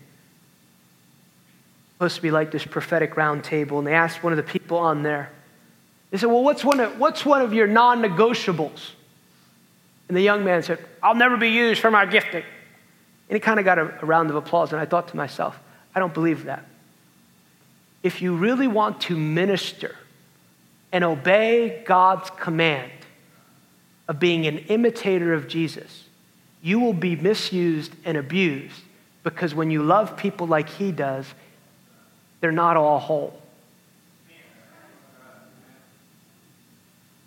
supposed to be like this prophetic roundtable, and they asked one of the people on there, they said, Well, what's one of, what's one of your non negotiables? And the young man said, I'll never be used for my gifting. And he kind of got a, a round of applause, and I thought to myself, I don't believe that. If you really want to minister and obey God's command of being an imitator of Jesus, you will be misused and abused because when you love people like he does, they're not all whole.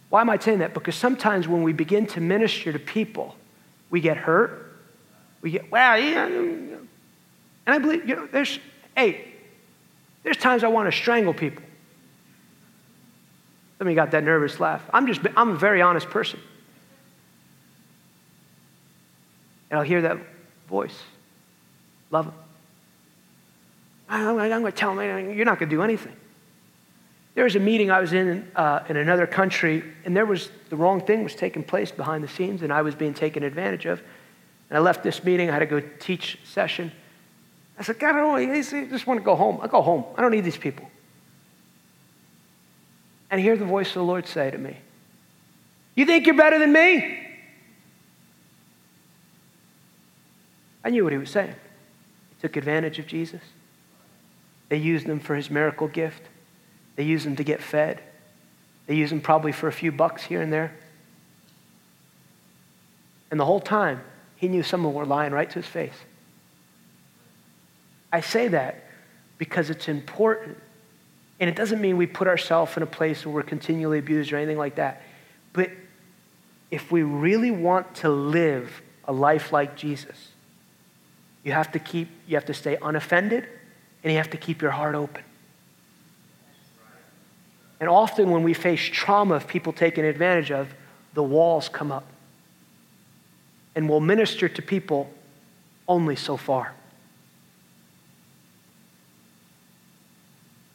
Why am I saying that? Because sometimes when we begin to minister to people, we get hurt. We get, well, yeah. And I believe, you know, there's, hey, there's times I want to strangle people. Some of you got that nervous laugh. I'm just, I'm a very honest person. And I'll hear that voice. Love him. I'm, going to tell him, you're not going to do anything. There was a meeting I was in uh, in another country, and there was the wrong thing was taking place behind the scenes, and I was being taken advantage of. And I left this meeting. I had to go teach session. I said, God, I, don't, I just want to go home. I'll go home. I don't need these people. And I hear the voice of the Lord say to me, You think you're better than me? I knew what he was saying. He took advantage of Jesus. They used him for his miracle gift. They used them to get fed. They used them probably for a few bucks here and there. And the whole time, he knew some of them were lying right to his face. I say that because it's important. And it doesn't mean we put ourselves in a place where we're continually abused or anything like that. But if we really want to live a life like Jesus, you have to keep, you have to stay unoffended and you have to keep your heart open. And often when we face trauma of people taken advantage of, the walls come up. And we'll minister to people only so far.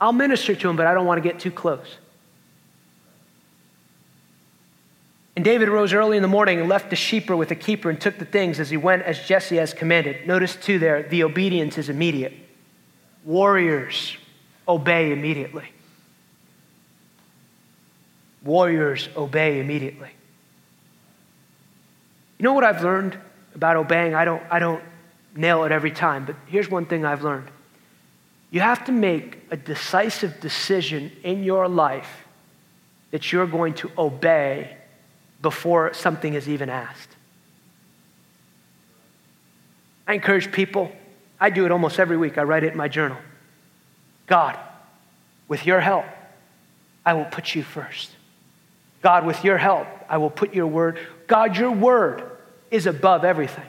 I'll minister to them, but I don't want to get too close. And David rose early in the morning and left the sheeper with the keeper and took the things as he went as Jesse has commanded. Notice too there, the obedience is immediate. Warriors obey immediately warriors obey immediately. You know what I've learned about obeying? I don't, I don't nail it every time, but here's one thing I've learned. You have to make a decisive decision in your life that you're going to obey before something is even asked. I encourage people, I do it almost every week. I write it in my journal. God, with your help, I will put you first. God, with your help, I will put your word. God, your word is above everything.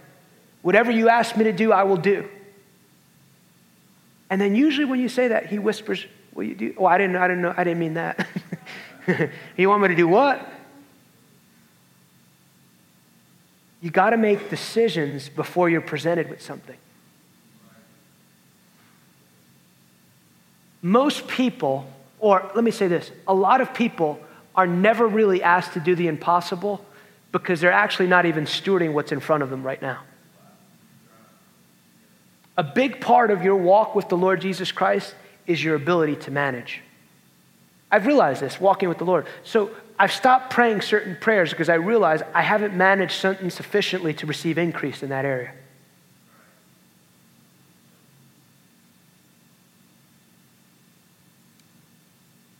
Whatever you ask me to do, I will do. And then usually when you say that, he whispers, Will you do? Oh, I didn't, I didn't know, I didn't mean that. you want me to do what? You got to make decisions before you're presented with something. Most people, or let me say this, a lot of people are never really asked to do the impossible because they're actually not even stewarding what's in front of them right now. A big part of your walk with the Lord Jesus Christ is your ability to manage. I've realized this walking with the Lord. So I've stopped praying certain prayers because I realize I haven't managed something sufficiently to receive increase in that area.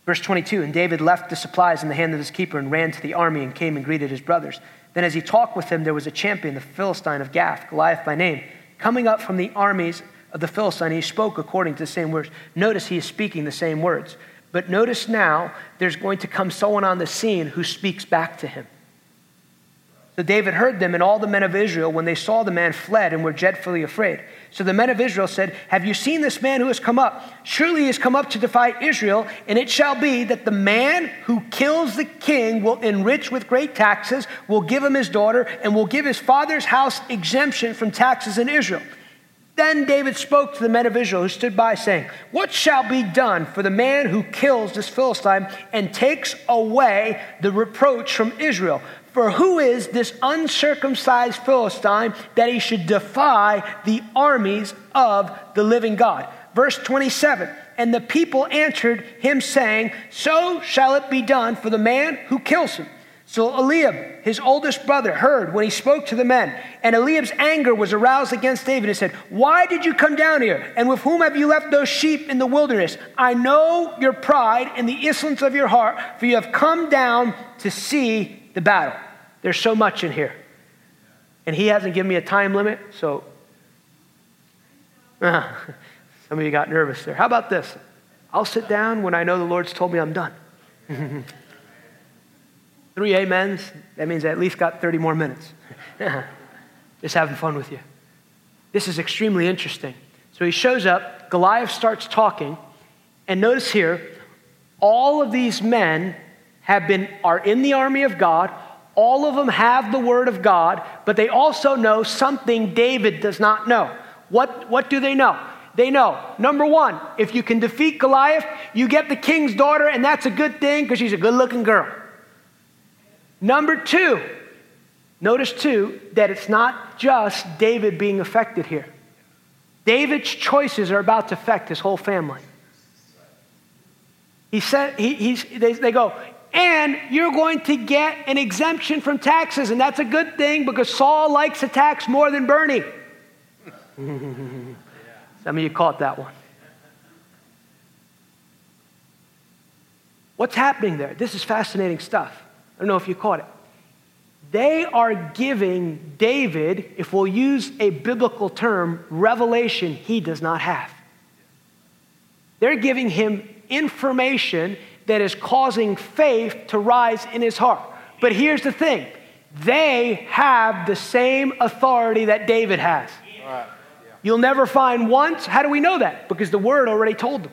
Verse 22 And David left the supplies in the hand of his keeper and ran to the army and came and greeted his brothers. Then, as he talked with them, there was a champion, the Philistine of Gath, Goliath by name, coming up from the armies of the Philistine. He spoke according to the same words. Notice he is speaking the same words. But notice now, there's going to come someone on the scene who speaks back to him. So David heard them, and all the men of Israel, when they saw the man, fled and were dreadfully afraid. So the men of Israel said, Have you seen this man who has come up? Surely he has come up to defy Israel, and it shall be that the man who kills the king will enrich with great taxes, will give him his daughter, and will give his father's house exemption from taxes in Israel. Then David spoke to the men of Israel who stood by, saying, What shall be done for the man who kills this Philistine and takes away the reproach from Israel? For who is this uncircumcised Philistine that he should defy the armies of the living God? Verse 27 And the people answered him, saying, So shall it be done for the man who kills him. So Eliab, his oldest brother, heard when he spoke to the men. And Eliab's anger was aroused against David and said, Why did you come down here? And with whom have you left those sheep in the wilderness? I know your pride and the insolence of your heart, for you have come down to see the battle. There's so much in here. And he hasn't given me a time limit, so uh, some of you got nervous there. How about this? I'll sit down when I know the Lord's told me I'm done. Three amens, that means I at least got 30 more minutes. Just having fun with you. This is extremely interesting. So he shows up, Goliath starts talking, and notice here, all of these men have been are in the army of God. All of them have the word of God, but they also know something David does not know. What, what do they know? They know, number one, if you can defeat Goliath, you get the king's daughter, and that's a good thing because she's a good looking girl. Number two, notice too that it's not just David being affected here. David's choices are about to affect his whole family. He said, he, he's, they, they go, and you're going to get an exemption from taxes. And that's a good thing because Saul likes a tax more than Bernie. Some of you caught that one. What's happening there? This is fascinating stuff. I don't know if you caught it. They are giving David, if we'll use a biblical term, revelation he does not have. They're giving him information that is causing faith to rise in his heart. But here's the thing they have the same authority that David has. You'll never find once, how do we know that? Because the word already told them.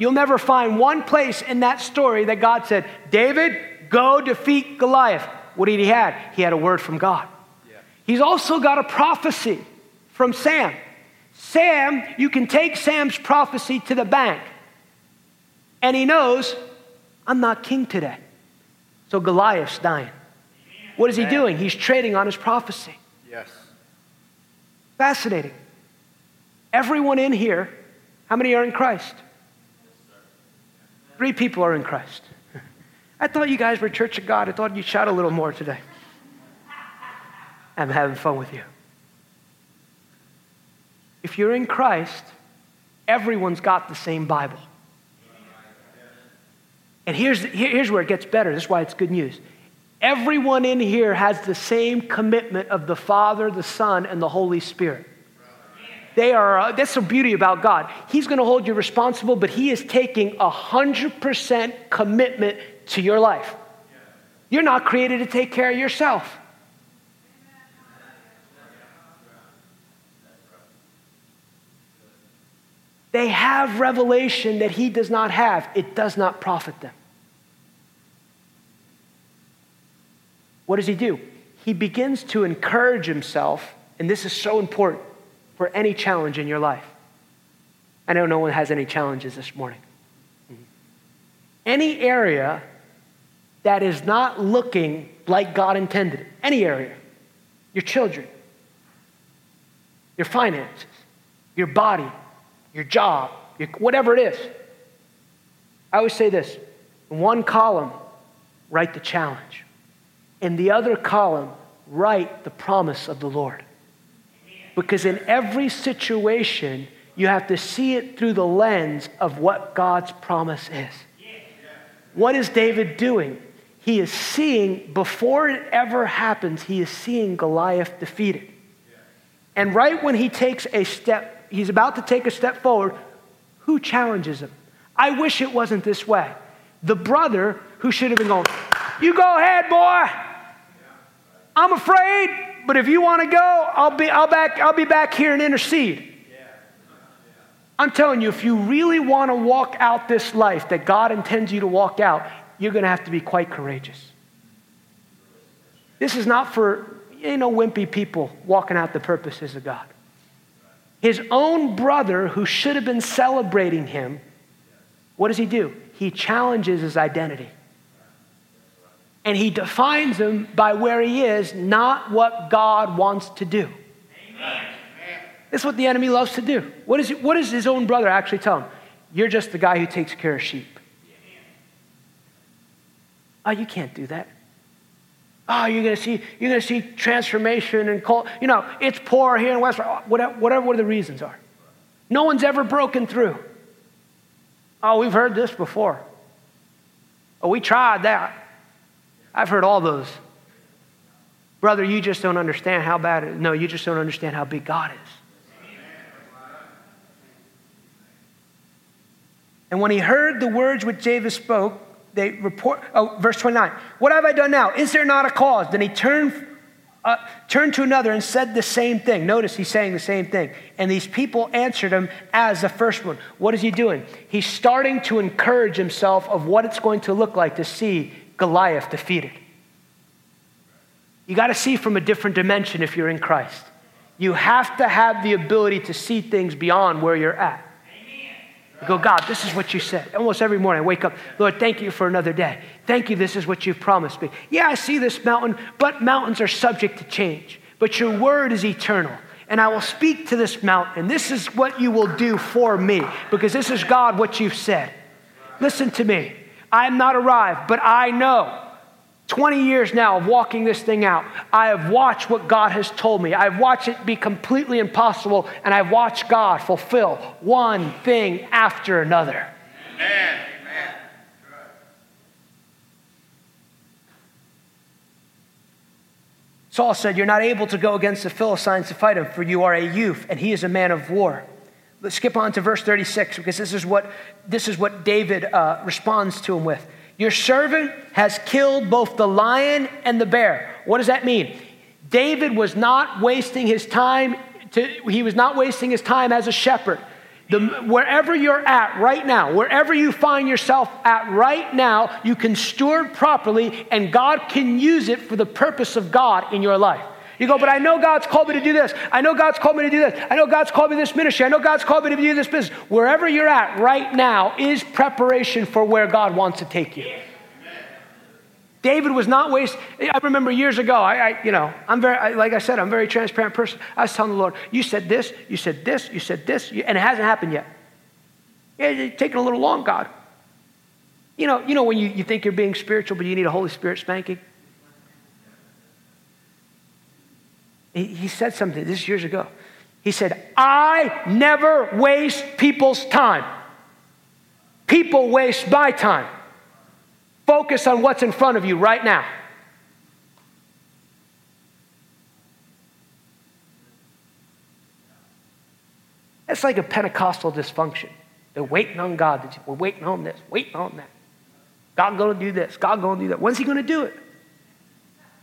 You'll never find one place in that story that God said, David, go defeat Goliath. What did he have? He had a word from God. Yeah. He's also got a prophecy from Sam. Sam, you can take Sam's prophecy to the bank and he knows, I'm not king today. So Goliath's dying. What is he doing? He's trading on his prophecy. Yes. Fascinating. Everyone in here, how many are in Christ? Three people are in Christ. I thought you guys were Church of God. I thought you'd shout a little more today. I'm having fun with you. If you're in Christ, everyone's got the same Bible. And here's, here's where it gets better. This is why it's good news. Everyone in here has the same commitment of the Father, the Son, and the Holy Spirit. They are, uh, that's the beauty about God. He's going to hold you responsible, but He is taking a 100% commitment to your life. You're not created to take care of yourself. They have revelation that he does not have. It does not profit them. What does he do? He begins to encourage himself, and this is so important for any challenge in your life. I know no one has any challenges this morning. Any area that is not looking like God intended, any area, your children, your finances, your body, your job, your, whatever it is. I always say this in one column, write the challenge. In the other column, write the promise of the Lord. Because in every situation, you have to see it through the lens of what God's promise is. What is David doing? He is seeing, before it ever happens, he is seeing Goliath defeated. And right when he takes a step, he's about to take a step forward, who challenges him? I wish it wasn't this way. The brother who should have been going, You go ahead, boy. I'm afraid, but if you want to go, I'll be, I'll, back, I'll be back here and intercede. I'm telling you, if you really want to walk out this life that God intends you to walk out, you're going to have to be quite courageous. This is not for, you know, wimpy people walking out the purposes of God. His own brother, who should have been celebrating him, what does he do? He challenges his identity. And he defines him by where he is, not what God wants to do. Amen. This is what the enemy loves to do. What, is what does his own brother actually tell him? You're just the guy who takes care of sheep. Oh, you can't do that. Oh, you're gonna see, you're gonna see transformation and call, you know, it's poor here in West, oh, whatever, whatever the reasons are. No one's ever broken through. Oh, we've heard this before. Oh, we tried that. I've heard all those. Brother, you just don't understand how bad it is. No, you just don't understand how big God is. And when he heard the words which David spoke, they report, oh, verse 29. What have I done now? Is there not a cause? Then he turned, uh, turned to another and said the same thing. Notice he's saying the same thing. And these people answered him as the first one. What is he doing? He's starting to encourage himself of what it's going to look like to see Goliath defeated. You got to see from a different dimension if you're in Christ. You have to have the ability to see things beyond where you're at. I go, God, this is what you said. Almost every morning I wake up, Lord, thank you for another day. Thank you, this is what you've promised me. Yeah, I see this mountain, but mountains are subject to change. But your word is eternal. And I will speak to this mountain. This is what you will do for me, because this is God, what you've said. Listen to me. I am not arrived, but I know 20 years now of walking this thing out, I have watched what God has told me. I've watched it be completely impossible, and I've watched God fulfill one thing after another. Amen. Amen. Saul said, You're not able to go against the Philistines to fight him, for you are a youth, and he is a man of war. Let's skip on to verse 36 because this is what, this is what David uh, responds to him with. Your servant has killed both the lion and the bear. What does that mean? David was not wasting his time, to, he was not wasting his time as a shepherd. The, wherever you're at right now, wherever you find yourself at right now, you can steward properly and God can use it for the purpose of God in your life. You go, but I know God's called me to do this. I know God's called me to do this. I know God's called me to this ministry. I know God's called me to do this business. Wherever you're at right now is preparation for where God wants to take you. David was not waste. I remember years ago. I, I you know, I'm very, I, like I said, I'm a very transparent person. I was telling the Lord, "You said this, you said this, you said this, and it hasn't happened yet. It's taking a little long, God. You know, you know when you, you think you're being spiritual, but you need a Holy Spirit spanking. He, said something, this years ago. He said, I never waste people's time. People waste my time. Focus on what's in front of you right now. That's like a Pentecostal dysfunction. They're waiting on God. We're waiting on this, waiting on that. God to do this. God to do that. When's He to do it?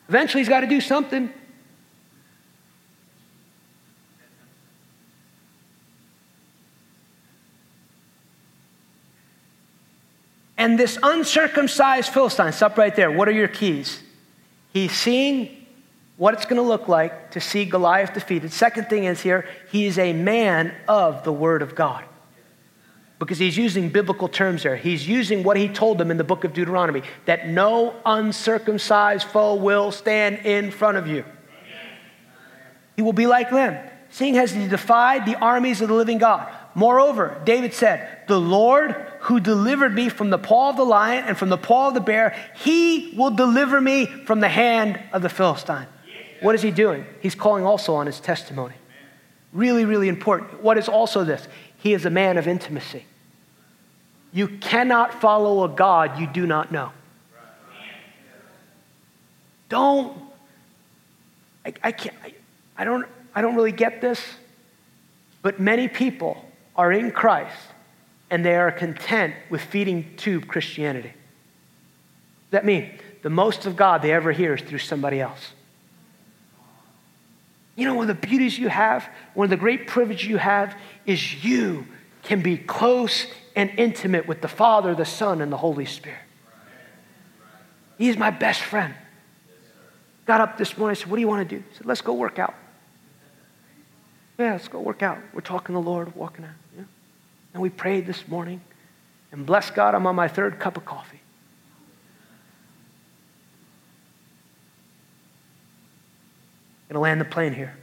Eventually, He's got to do something. And this uncircumcised Philistine, stop right there. What are your keys? He's seeing what it's going to look like to see Goliath defeated. Second thing is here, he is a man of the Word of God. Because he's using biblical terms there. He's using what he told them in the book of Deuteronomy that no uncircumcised foe will stand in front of you. He will be like them, seeing as he defied the armies of the living God. Moreover, David said, The Lord who delivered me from the paw of the lion and from the paw of the bear, he will deliver me from the hand of the Philistine. What is he doing? He's calling also on his testimony. Really, really important. What is also this? He is a man of intimacy. You cannot follow a God you do not know. Don't, I, I can't, I, I, don't, I don't really get this, but many people are in Christ and they are content with feeding tube Christianity. That means the most of God they ever hear is through somebody else. You know, one of the beauties you have, one of the great privileges you have is you can be close and intimate with the Father, the Son, and the Holy Spirit. He's my best friend. Got up this morning, I said, What do you want to do? He said, Let's go work out. Yeah, let's go work out. We're talking to the Lord, walking out. And we prayed this morning. And bless God, I'm on my third cup of coffee. Gonna land the plane here.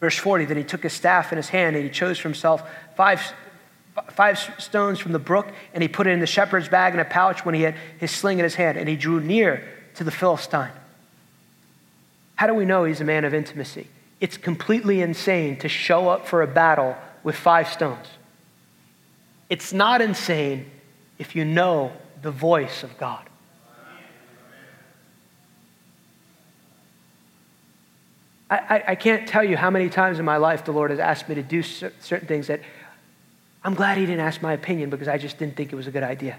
Verse 40 Then he took his staff in his hand and he chose for himself five, five stones from the brook and he put it in the shepherd's bag in a pouch when he had his sling in his hand and he drew near to the Philistine. How do we know he's a man of intimacy? It's completely insane to show up for a battle with five stones. It's not insane if you know the voice of God. I, I, I, can't tell you how many times in my life the Lord has asked me to do certain things that I'm glad He didn't ask my opinion because I just didn't think it was a good idea.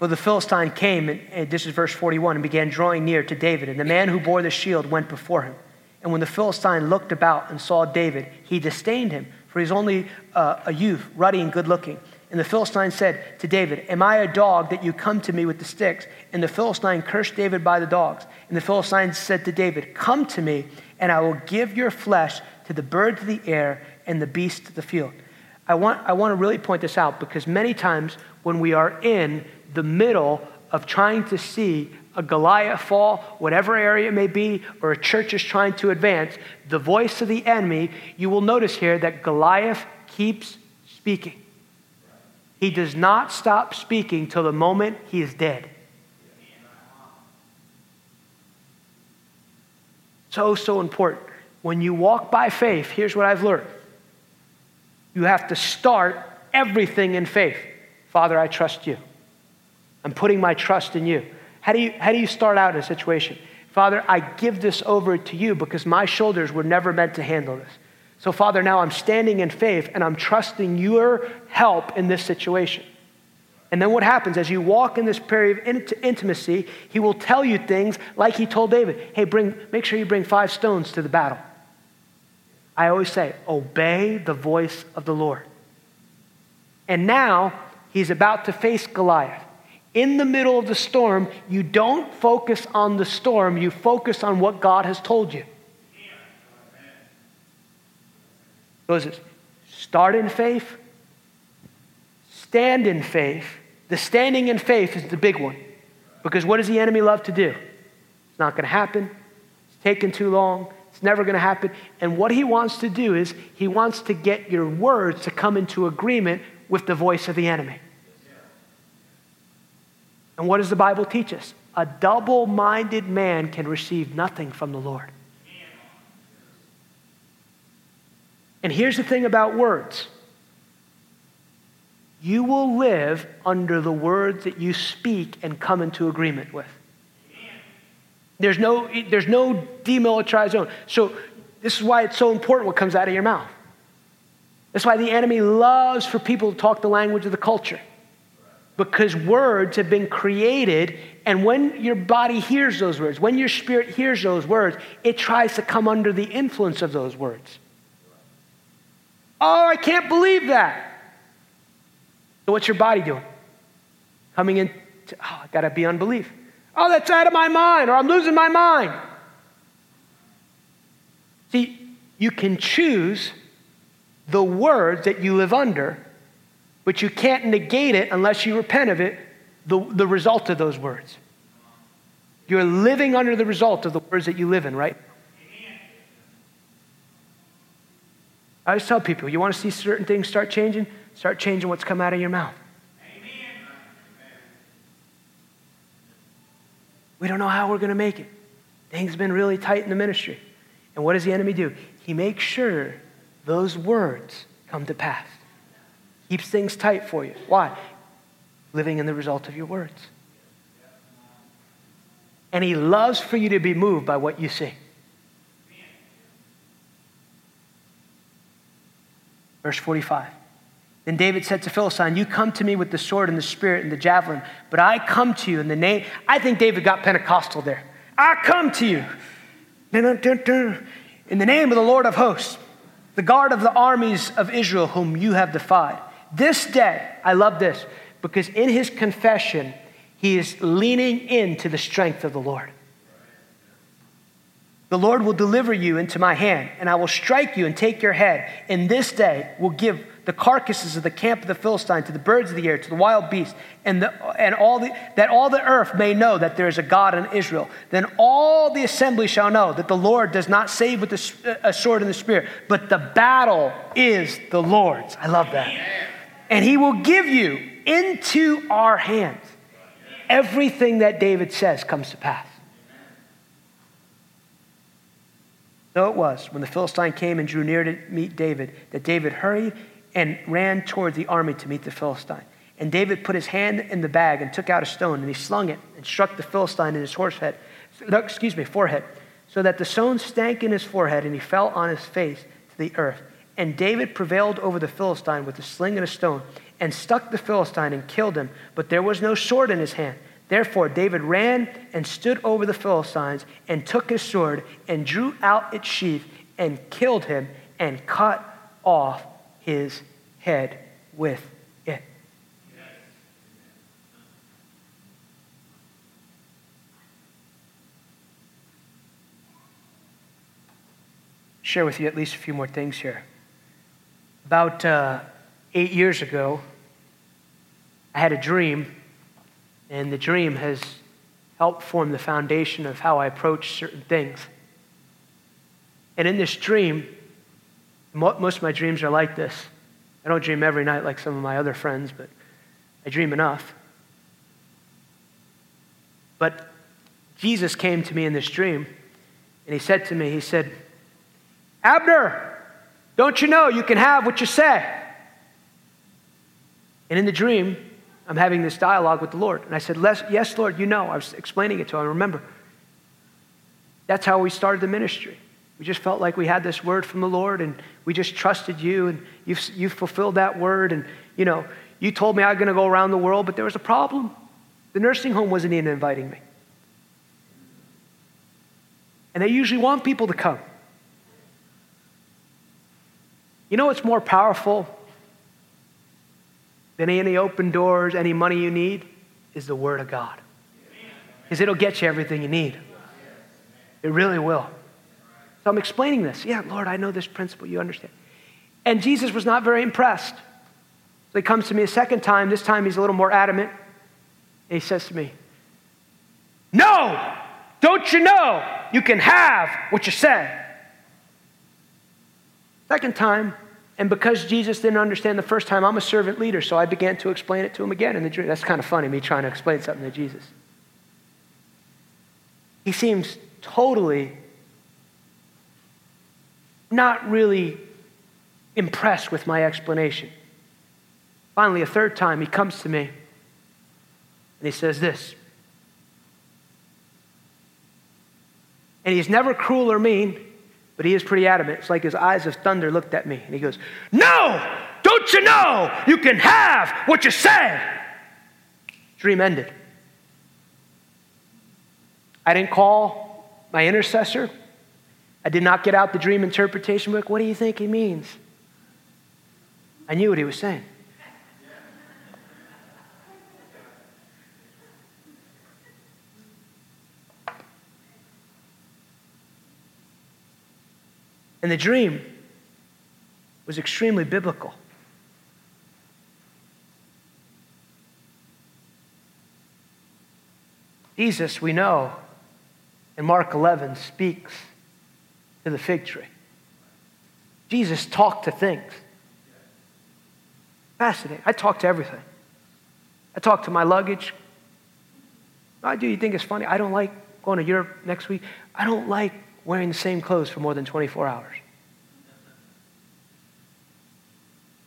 Well, the Philistine came, and, this is verse 41, and began drawing near to David. And the man who bore the shield went before him. And when the Philistine looked about and saw David, he disdained him, for he's only uh, a youth, ruddy and good looking. And the Philistine said to David, Am I a dog that you come to me with the sticks? And the Philistine cursed David by the dogs. And the Philistine said to David, Come to me, and I will give your flesh to the birds of the air and the beasts of the field. I want, I want to really point this out because many times when we are in the middle of trying to see a Goliath fall, whatever area it may be, or a church is trying to advance, the voice of the enemy, you will notice here that Goliath keeps speaking. He does not stop speaking till the moment he is dead. So, so important. When you walk by faith, here's what I've learned you have to start everything in faith. Father, I trust you. I'm putting my trust in you. How do you, how do you start out in a situation? Father, I give this over to you because my shoulders were never meant to handle this. So, Father, now I'm standing in faith and I'm trusting your help in this situation. And then what happens as you walk in this period of intimacy, he will tell you things like he told David hey, bring, make sure you bring five stones to the battle. I always say, obey the voice of the Lord. And now he's about to face Goliath in the middle of the storm, you don't focus on the storm, you focus on what God has told you. So is it start in faith, stand in faith. The standing in faith is the big one. Because what does the enemy love to do? It's not going to happen. It's taking too long. It's never going to happen. And what he wants to do is he wants to get your words to come into agreement with the voice of the enemy. And what does the Bible teach us? A double minded man can receive nothing from the Lord. And here's the thing about words you will live under the words that you speak and come into agreement with. There's no, there's no demilitarized zone. So, this is why it's so important what comes out of your mouth. That's why the enemy loves for people to talk the language of the culture because words have been created. And when your body hears those words, when your spirit hears those words, it tries to come under the influence of those words. Oh, I can't believe that. So, what's your body doing? Coming in, to, oh, I got to be unbelief. Oh, that's out of my mind, or I'm losing my mind. See, you can choose the words that you live under but you can't negate it unless you repent of it, the, the result of those words. You're living under the result of the words that you live in, right? I always tell people, you want to see certain things start changing? Start changing what's come out of your mouth. Amen. We don't know how we're going to make it. Things have been really tight in the ministry. And what does the enemy do? He makes sure those words come to pass keeps things tight for you. Why? Living in the result of your words. And he loves for you to be moved by what you see. Verse 45. Then David said to Philistine, You come to me with the sword and the spirit and the javelin, but I come to you in the name. I think David got Pentecostal there. I come to you in the name of the Lord of hosts, the guard of the armies of Israel, whom you have defied. This day, I love this, because in his confession, he is leaning into the strength of the Lord. The Lord will deliver you into my hand, and I will strike you and take your head. And this day will give the carcasses of the camp of the Philistine to the birds of the air, to the wild beasts, and, the, and all the, that all the earth may know that there is a God in Israel. Then all the assembly shall know that the Lord does not save with a, a sword and the spear, but the battle is the Lord's. I love that. And he will give you into our hands. Everything that David says comes to pass. So it was, when the Philistine came and drew near to meet David, that David hurried and ran toward the army to meet the Philistine. And David put his hand in the bag and took out a stone, and he slung it and struck the Philistine in his horse head, excuse me, forehead, so that the stone stank in his forehead, and he fell on his face to the earth. And David prevailed over the Philistine with a sling and a stone, and stuck the Philistine and killed him, but there was no sword in his hand. Therefore, David ran and stood over the Philistines and took his sword and drew out its sheath and killed him and cut off his head with it. Share with you at least a few more things here. About uh, eight years ago, I had a dream and the dream has helped form the foundation of how I approach certain things. And in this dream, most of my dreams are like this. I don't dream every night like some of my other friends, but I dream enough. But Jesus came to me in this dream, and he said to me, He said, Abner, don't you know you can have what you say? And in the dream, I'm having this dialogue with the Lord. And I said, Yes, Lord, you know. I was explaining it to him. I remember. That's how we started the ministry. We just felt like we had this word from the Lord and we just trusted you and you've, you've fulfilled that word. And, you know, you told me I was going to go around the world, but there was a problem. The nursing home wasn't even inviting me. And they usually want people to come. You know what's more powerful than any open doors, any money you need, is the Word of God. Because it'll get you everything you need. It really will. So I'm explaining this. Yeah, Lord, I know this principle. You understand. And Jesus was not very impressed. So he comes to me a second time. This time he's a little more adamant. And he says to me, No! Don't you know you can have what you say? Second time, and because Jesus didn't understand the first time, I'm a servant leader, so I began to explain it to him again in the dream. That's kind of funny, me trying to explain something to Jesus. He seems totally not really impressed with my explanation. Finally, a third time, he comes to me and he says this. And he's never cruel or mean. But he is pretty adamant. It's like his eyes of thunder looked at me. And he goes, No! Don't you know you can have what you say? Dream ended. I didn't call my intercessor. I did not get out the dream interpretation book. What do you think he means? I knew what he was saying. And the dream was extremely biblical. Jesus, we know, in Mark 11 speaks to the fig tree. Jesus talked to things. Fascinating. I talk to everything. I talk to my luggage. I do. You think it's funny? I don't like going to Europe next week. I don't like wearing the same clothes for more than 24 hours.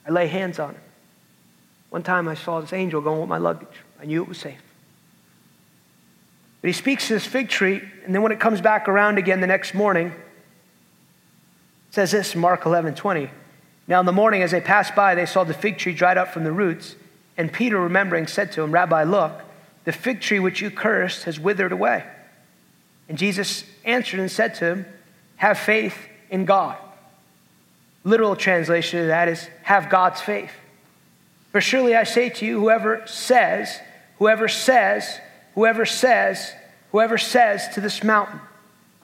I lay hands on him. One time I saw this angel going with my luggage. I knew it was safe. But he speaks to this fig tree, and then when it comes back around again the next morning, it says this Mark 11 20. Now, in the morning, as they passed by, they saw the fig tree dried up from the roots. And Peter, remembering, said to him, Rabbi, look, the fig tree which you cursed has withered away. And Jesus answered and said to him, Have faith in God. Literal translation of that is, Have God's faith. For surely I say to you, whoever says, whoever says, whoever says, whoever says to this mountain,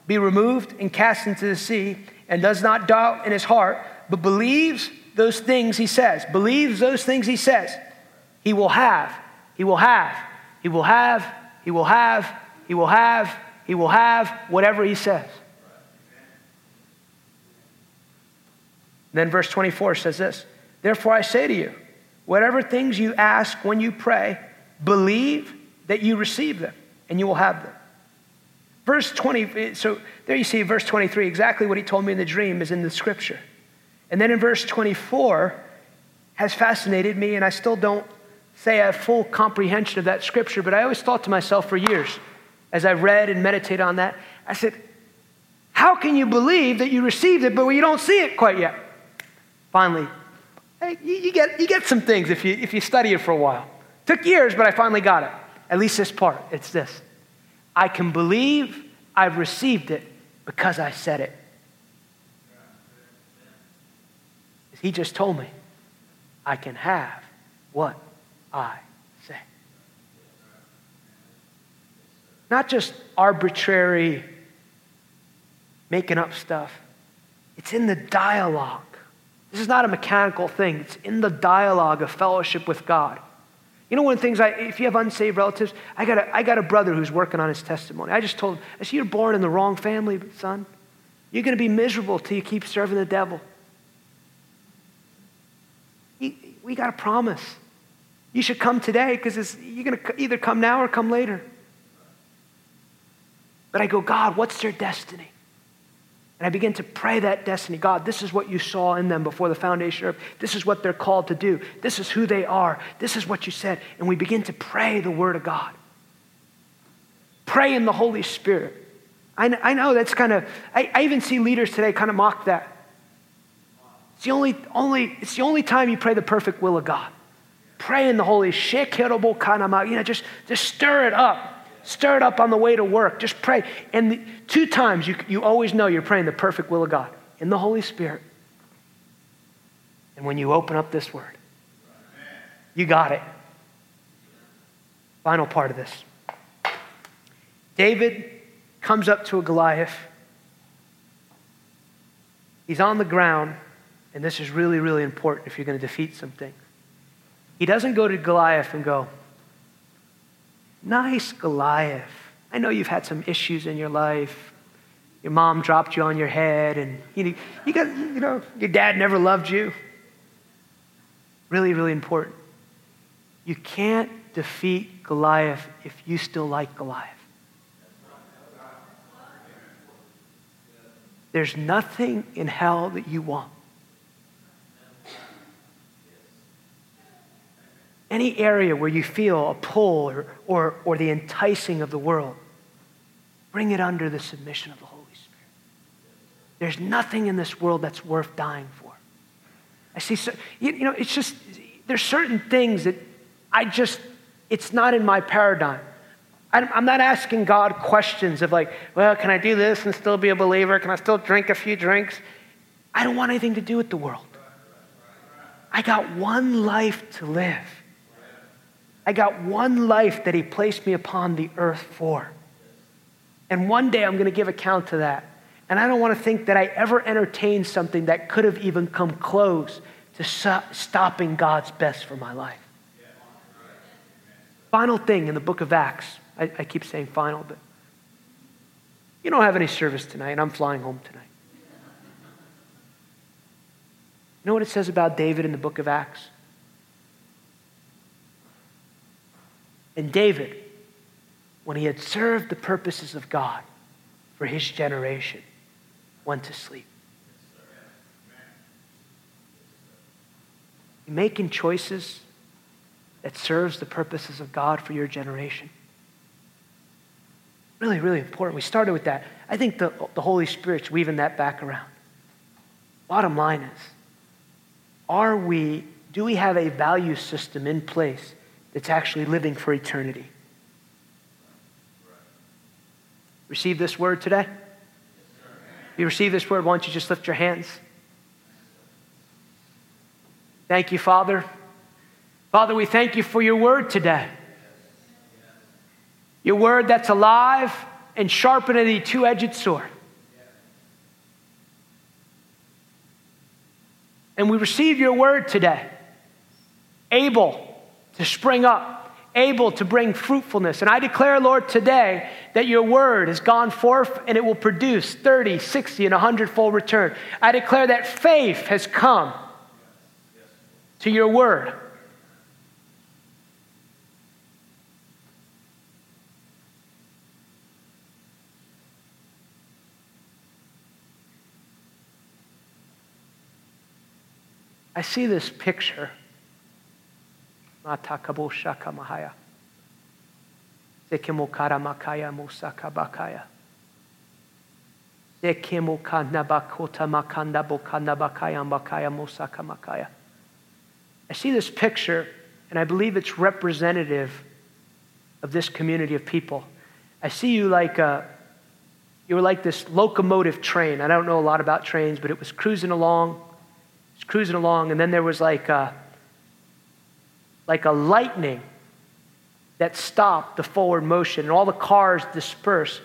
be removed and cast into the sea, and does not doubt in his heart, but believes those things he says, believes those things he says, he will have, he will have, he will have, he will have, he will have, he will have whatever he says. Then verse 24 says this Therefore I say to you, whatever things you ask when you pray, believe that you receive them and you will have them. Verse 20, so there you see verse 23, exactly what he told me in the dream is in the scripture. And then in verse 24 has fascinated me, and I still don't say I have full comprehension of that scripture, but I always thought to myself for years as I read and meditated on that, I said, How can you believe that you received it, but you don't see it quite yet? Finally, hey, you, you, get, you get some things if you, if you study it for a while. Took years, but I finally got it. At least this part. It's this I can believe I've received it because I said it. He just told me I can have what I say. Not just arbitrary making up stuff, it's in the dialogue. This is not a mechanical thing, it's in the dialogue of fellowship with God. You know, one of the things, I, if you have unsaved relatives, I got, a, I got a brother who's working on his testimony. I just told him, I said, You're born in the wrong family, son. You're going to be miserable till you keep serving the devil. we got a promise. You should come today because you're going to either come now or come later. But I go, God, what's their destiny? And I begin to pray that destiny. God, this is what you saw in them before the foundation of earth. This is what they're called to do. This is who they are. This is what you said. And we begin to pray the word of God. Pray in the Holy Spirit. I, I know that's kind of, I, I even see leaders today kind of mock that. It's the only, only, it's the only time you pray the perfect will of God. Pray in the Holy Shekirable Kanama. You know, just, just stir it up. Stir it up on the way to work. Just pray. And the, two times you, you always know you're praying the perfect will of God in the Holy Spirit. And when you open up this word, you got it. Final part of this David comes up to a Goliath. He's on the ground, and this is really, really important if you're going to defeat something. He doesn't go to Goliath and go, Nice, Goliath. I know you've had some issues in your life. Your mom dropped you on your head, and you, you got, you know, your dad never loved you. Really, really important. You can't defeat Goliath if you still like Goliath. There's nothing in hell that you want any area where you feel a pull or, or, or the enticing of the world, bring it under the submission of the Holy Spirit. There's nothing in this world that's worth dying for. I see, so, you, you know, it's just, there's certain things that I just, it's not in my paradigm. I'm not asking God questions of like, well, can I do this and still be a believer? Can I still drink a few drinks? I don't want anything to do with the world. I got one life to live. I got one life that He placed me upon the earth for. And one day I'm going to give account to that. And I don't want to think that I ever entertained something that could have even come close to stopping God's best for my life. Final thing in the book of Acts. I, I keep saying final, but you don't have any service tonight, and I'm flying home tonight. You know what it says about David in the book of Acts? And David, when he had served the purposes of God for his generation, went to sleep. making choices that serves the purposes of God for your generation. Really, really important. We started with that. I think the, the Holy Spirit's weaving that back around. Bottom line is, are we, do we have a value system in place that's actually living for eternity? Receive this word today? If you receive this word, why don't you just lift your hands? Thank you, Father. Father, we thank you for your word today. Your word that's alive and sharper than a two edged sword. And we receive your word today, able to spring up, able to bring fruitfulness. And I declare, Lord, today that your word has gone forth and it will produce 30, 60, and 100 fold return. I declare that faith has come to your word. I see this picture. Matakaboshaka Mahaya. Sekimokara Makaya Musaka Bakaya. Sekimokanda Bakota Makanda Bokanda Bakaya Bakaya Musaka Makaya. I see this picture, and I believe it's representative of this community of people. I see you like a, you were like this locomotive train. I don't know a lot about trains, but it was cruising along It's cruising along, and then there was like a, like a lightning that stopped the forward motion, and all the cars dispersed.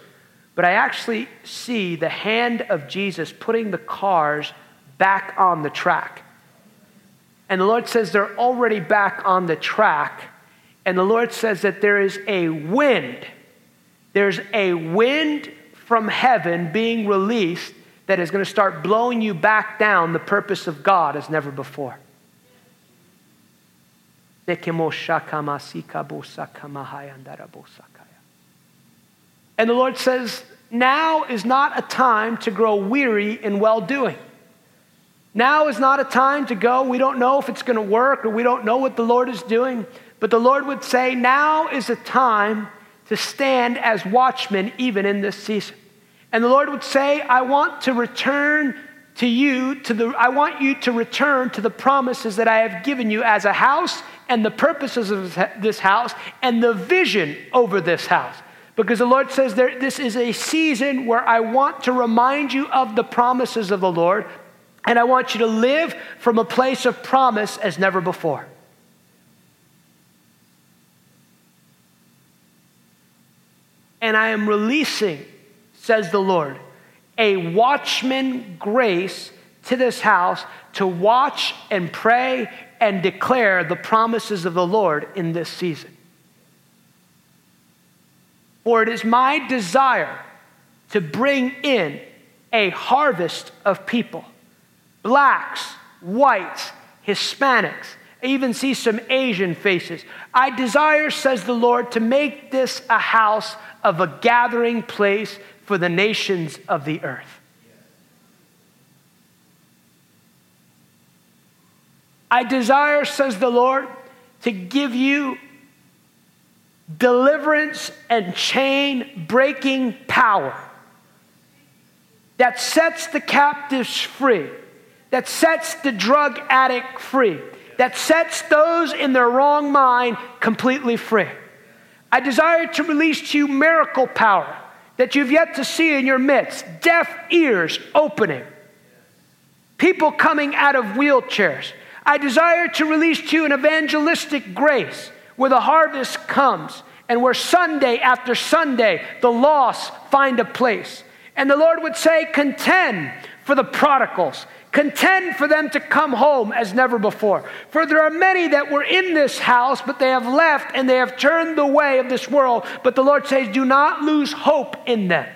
But I actually see the hand of Jesus putting the cars back on the track. And the Lord says they're already back on the track. And the Lord says that there is a wind. There's a wind from heaven being released that is going to start blowing you back down the purpose of God as never before. And the Lord says, now is not a time to grow weary in well doing. Now is not a time to go, we don't know if it's going to work or we don't know what the Lord is doing. But the Lord would say, now is a time to stand as watchmen even in this season. And the Lord would say, I want to return to you, to the, I want you to return to the promises that I have given you as a house and the purposes of this house and the vision over this house. Because the Lord says there, this is a season where I want to remind you of the promises of the Lord, and I want you to live from a place of promise as never before. And I am releasing says the Lord, a watchman grace to this house to watch and pray and declare the promises of the Lord in this season. For it is my desire to bring in a harvest of people blacks, whites, Hispanics. I even see some Asian faces. I desire, says the Lord, to make this a house of a gathering place for the nations of the earth. I desire, says the Lord, to give you deliverance and chain breaking power that sets the captives free, that sets the drug addict free, that sets those in their wrong mind completely free. I desire to release to you miracle power that you've yet to see in your midst, deaf ears opening, people coming out of wheelchairs. I desire to release to you an evangelistic grace where the harvest comes and where Sunday after Sunday the lost find a place. And the Lord would say, Contend for the prodigals. Contend for them to come home as never before. For there are many that were in this house, but they have left and they have turned the way of this world. But the Lord says, Do not lose hope in them.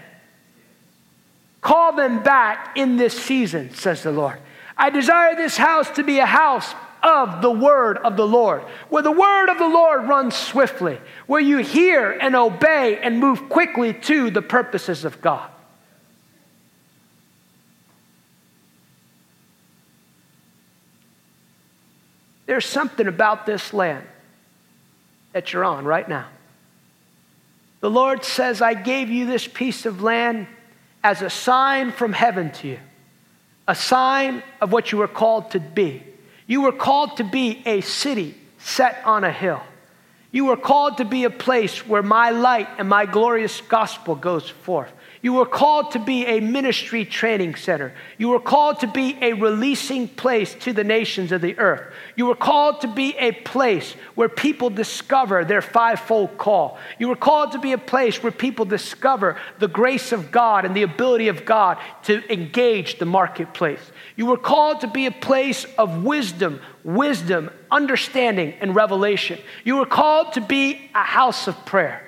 Call them back in this season, says the Lord. I desire this house to be a house of the word of the Lord, where the word of the Lord runs swiftly, where you hear and obey and move quickly to the purposes of God. There's something about this land that you're on right now. The Lord says, I gave you this piece of land as a sign from heaven to you, a sign of what you were called to be. You were called to be a city set on a hill. You were called to be a place where my light and my glorious gospel goes forth. You were called to be a ministry training center. You were called to be a releasing place to the nations of the earth. You were called to be a place where people discover their fivefold call. You were called to be a place where people discover the grace of God and the ability of God to engage the marketplace. You were called to be a place of wisdom, wisdom, understanding, and revelation. You were called to be a house of prayer.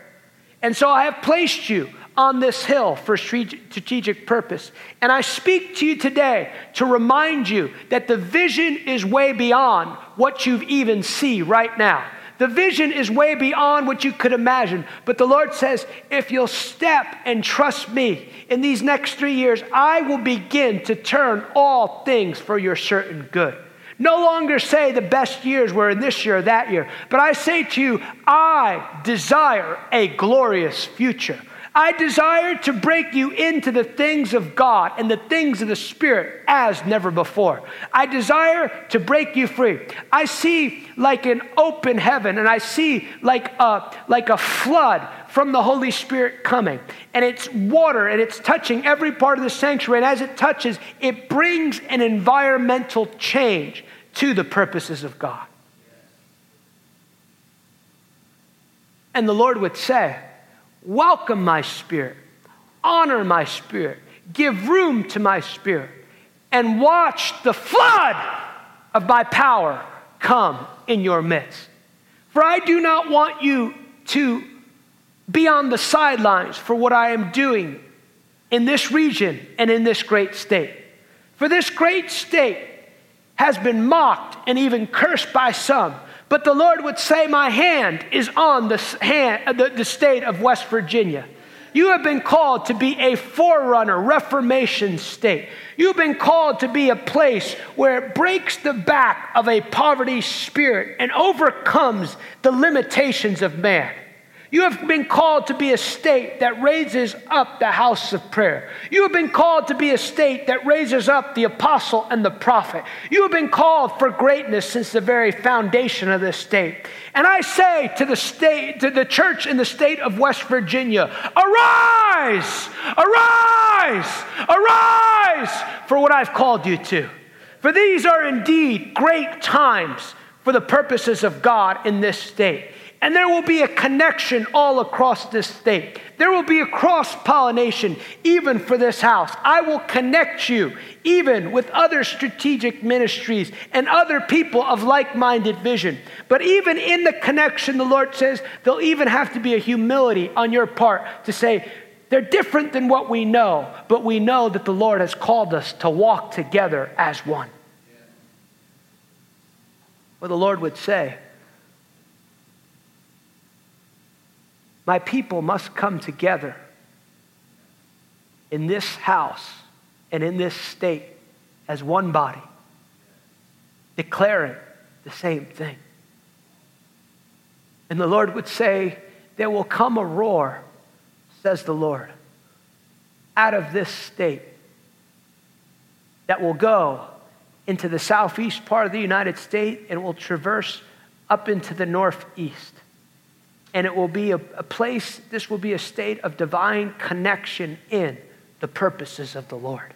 And so I have placed you on this hill for strategic purpose. And I speak to you today to remind you that the vision is way beyond what you've even see right now. The vision is way beyond what you could imagine. But the Lord says, if you'll step and trust me in these next three years, I will begin to turn all things for your certain good. No longer say the best years were in this year or that year, but I say to you, I desire a glorious future. I desire to break you into the things of God and the things of the Spirit as never before. I desire to break you free. I see like an open heaven, and I see like a, like a flood from the Holy Spirit coming. And it's water, and it's touching every part of the sanctuary. And as it touches, it brings an environmental change to the purposes of God. And the Lord would say, Welcome my spirit, honor my spirit, give room to my spirit, and watch the flood of my power come in your midst. For I do not want you to be on the sidelines for what I am doing in this region and in this great state. For this great state has been mocked and even cursed by some but the Lord would say, My hand is on the, hand, uh, the, the state of West Virginia. You have been called to be a forerunner, reformation state. You've been called to be a place where it breaks the back of a poverty spirit and overcomes the limitations of man. You have been called to be a state that raises up the house of prayer. You have been called to be a state that raises up the apostle and the prophet. You have been called for greatness since the very foundation of this state. And I say to the state, to the church in the state of West Virginia, arise, arise, arise for what I've called you to. For these are indeed great times for the purposes of God in this state. And there will be a connection all across this state. There will be a cross pollination even for this house. I will connect you even with other strategic ministries and other people of like minded vision. But even in the connection, the Lord says there'll even have to be a humility on your part to say, they're different than what we know, but we know that the Lord has called us to walk together as one. Well, the Lord would say, My people must come together in this house and in this state as one body, declaring the same thing. And the Lord would say, There will come a roar, says the Lord, out of this state that will go into the southeast part of the United States and will traverse up into the northeast and it will be a, a place, this will be a state of divine connection in the purposes of the Lord.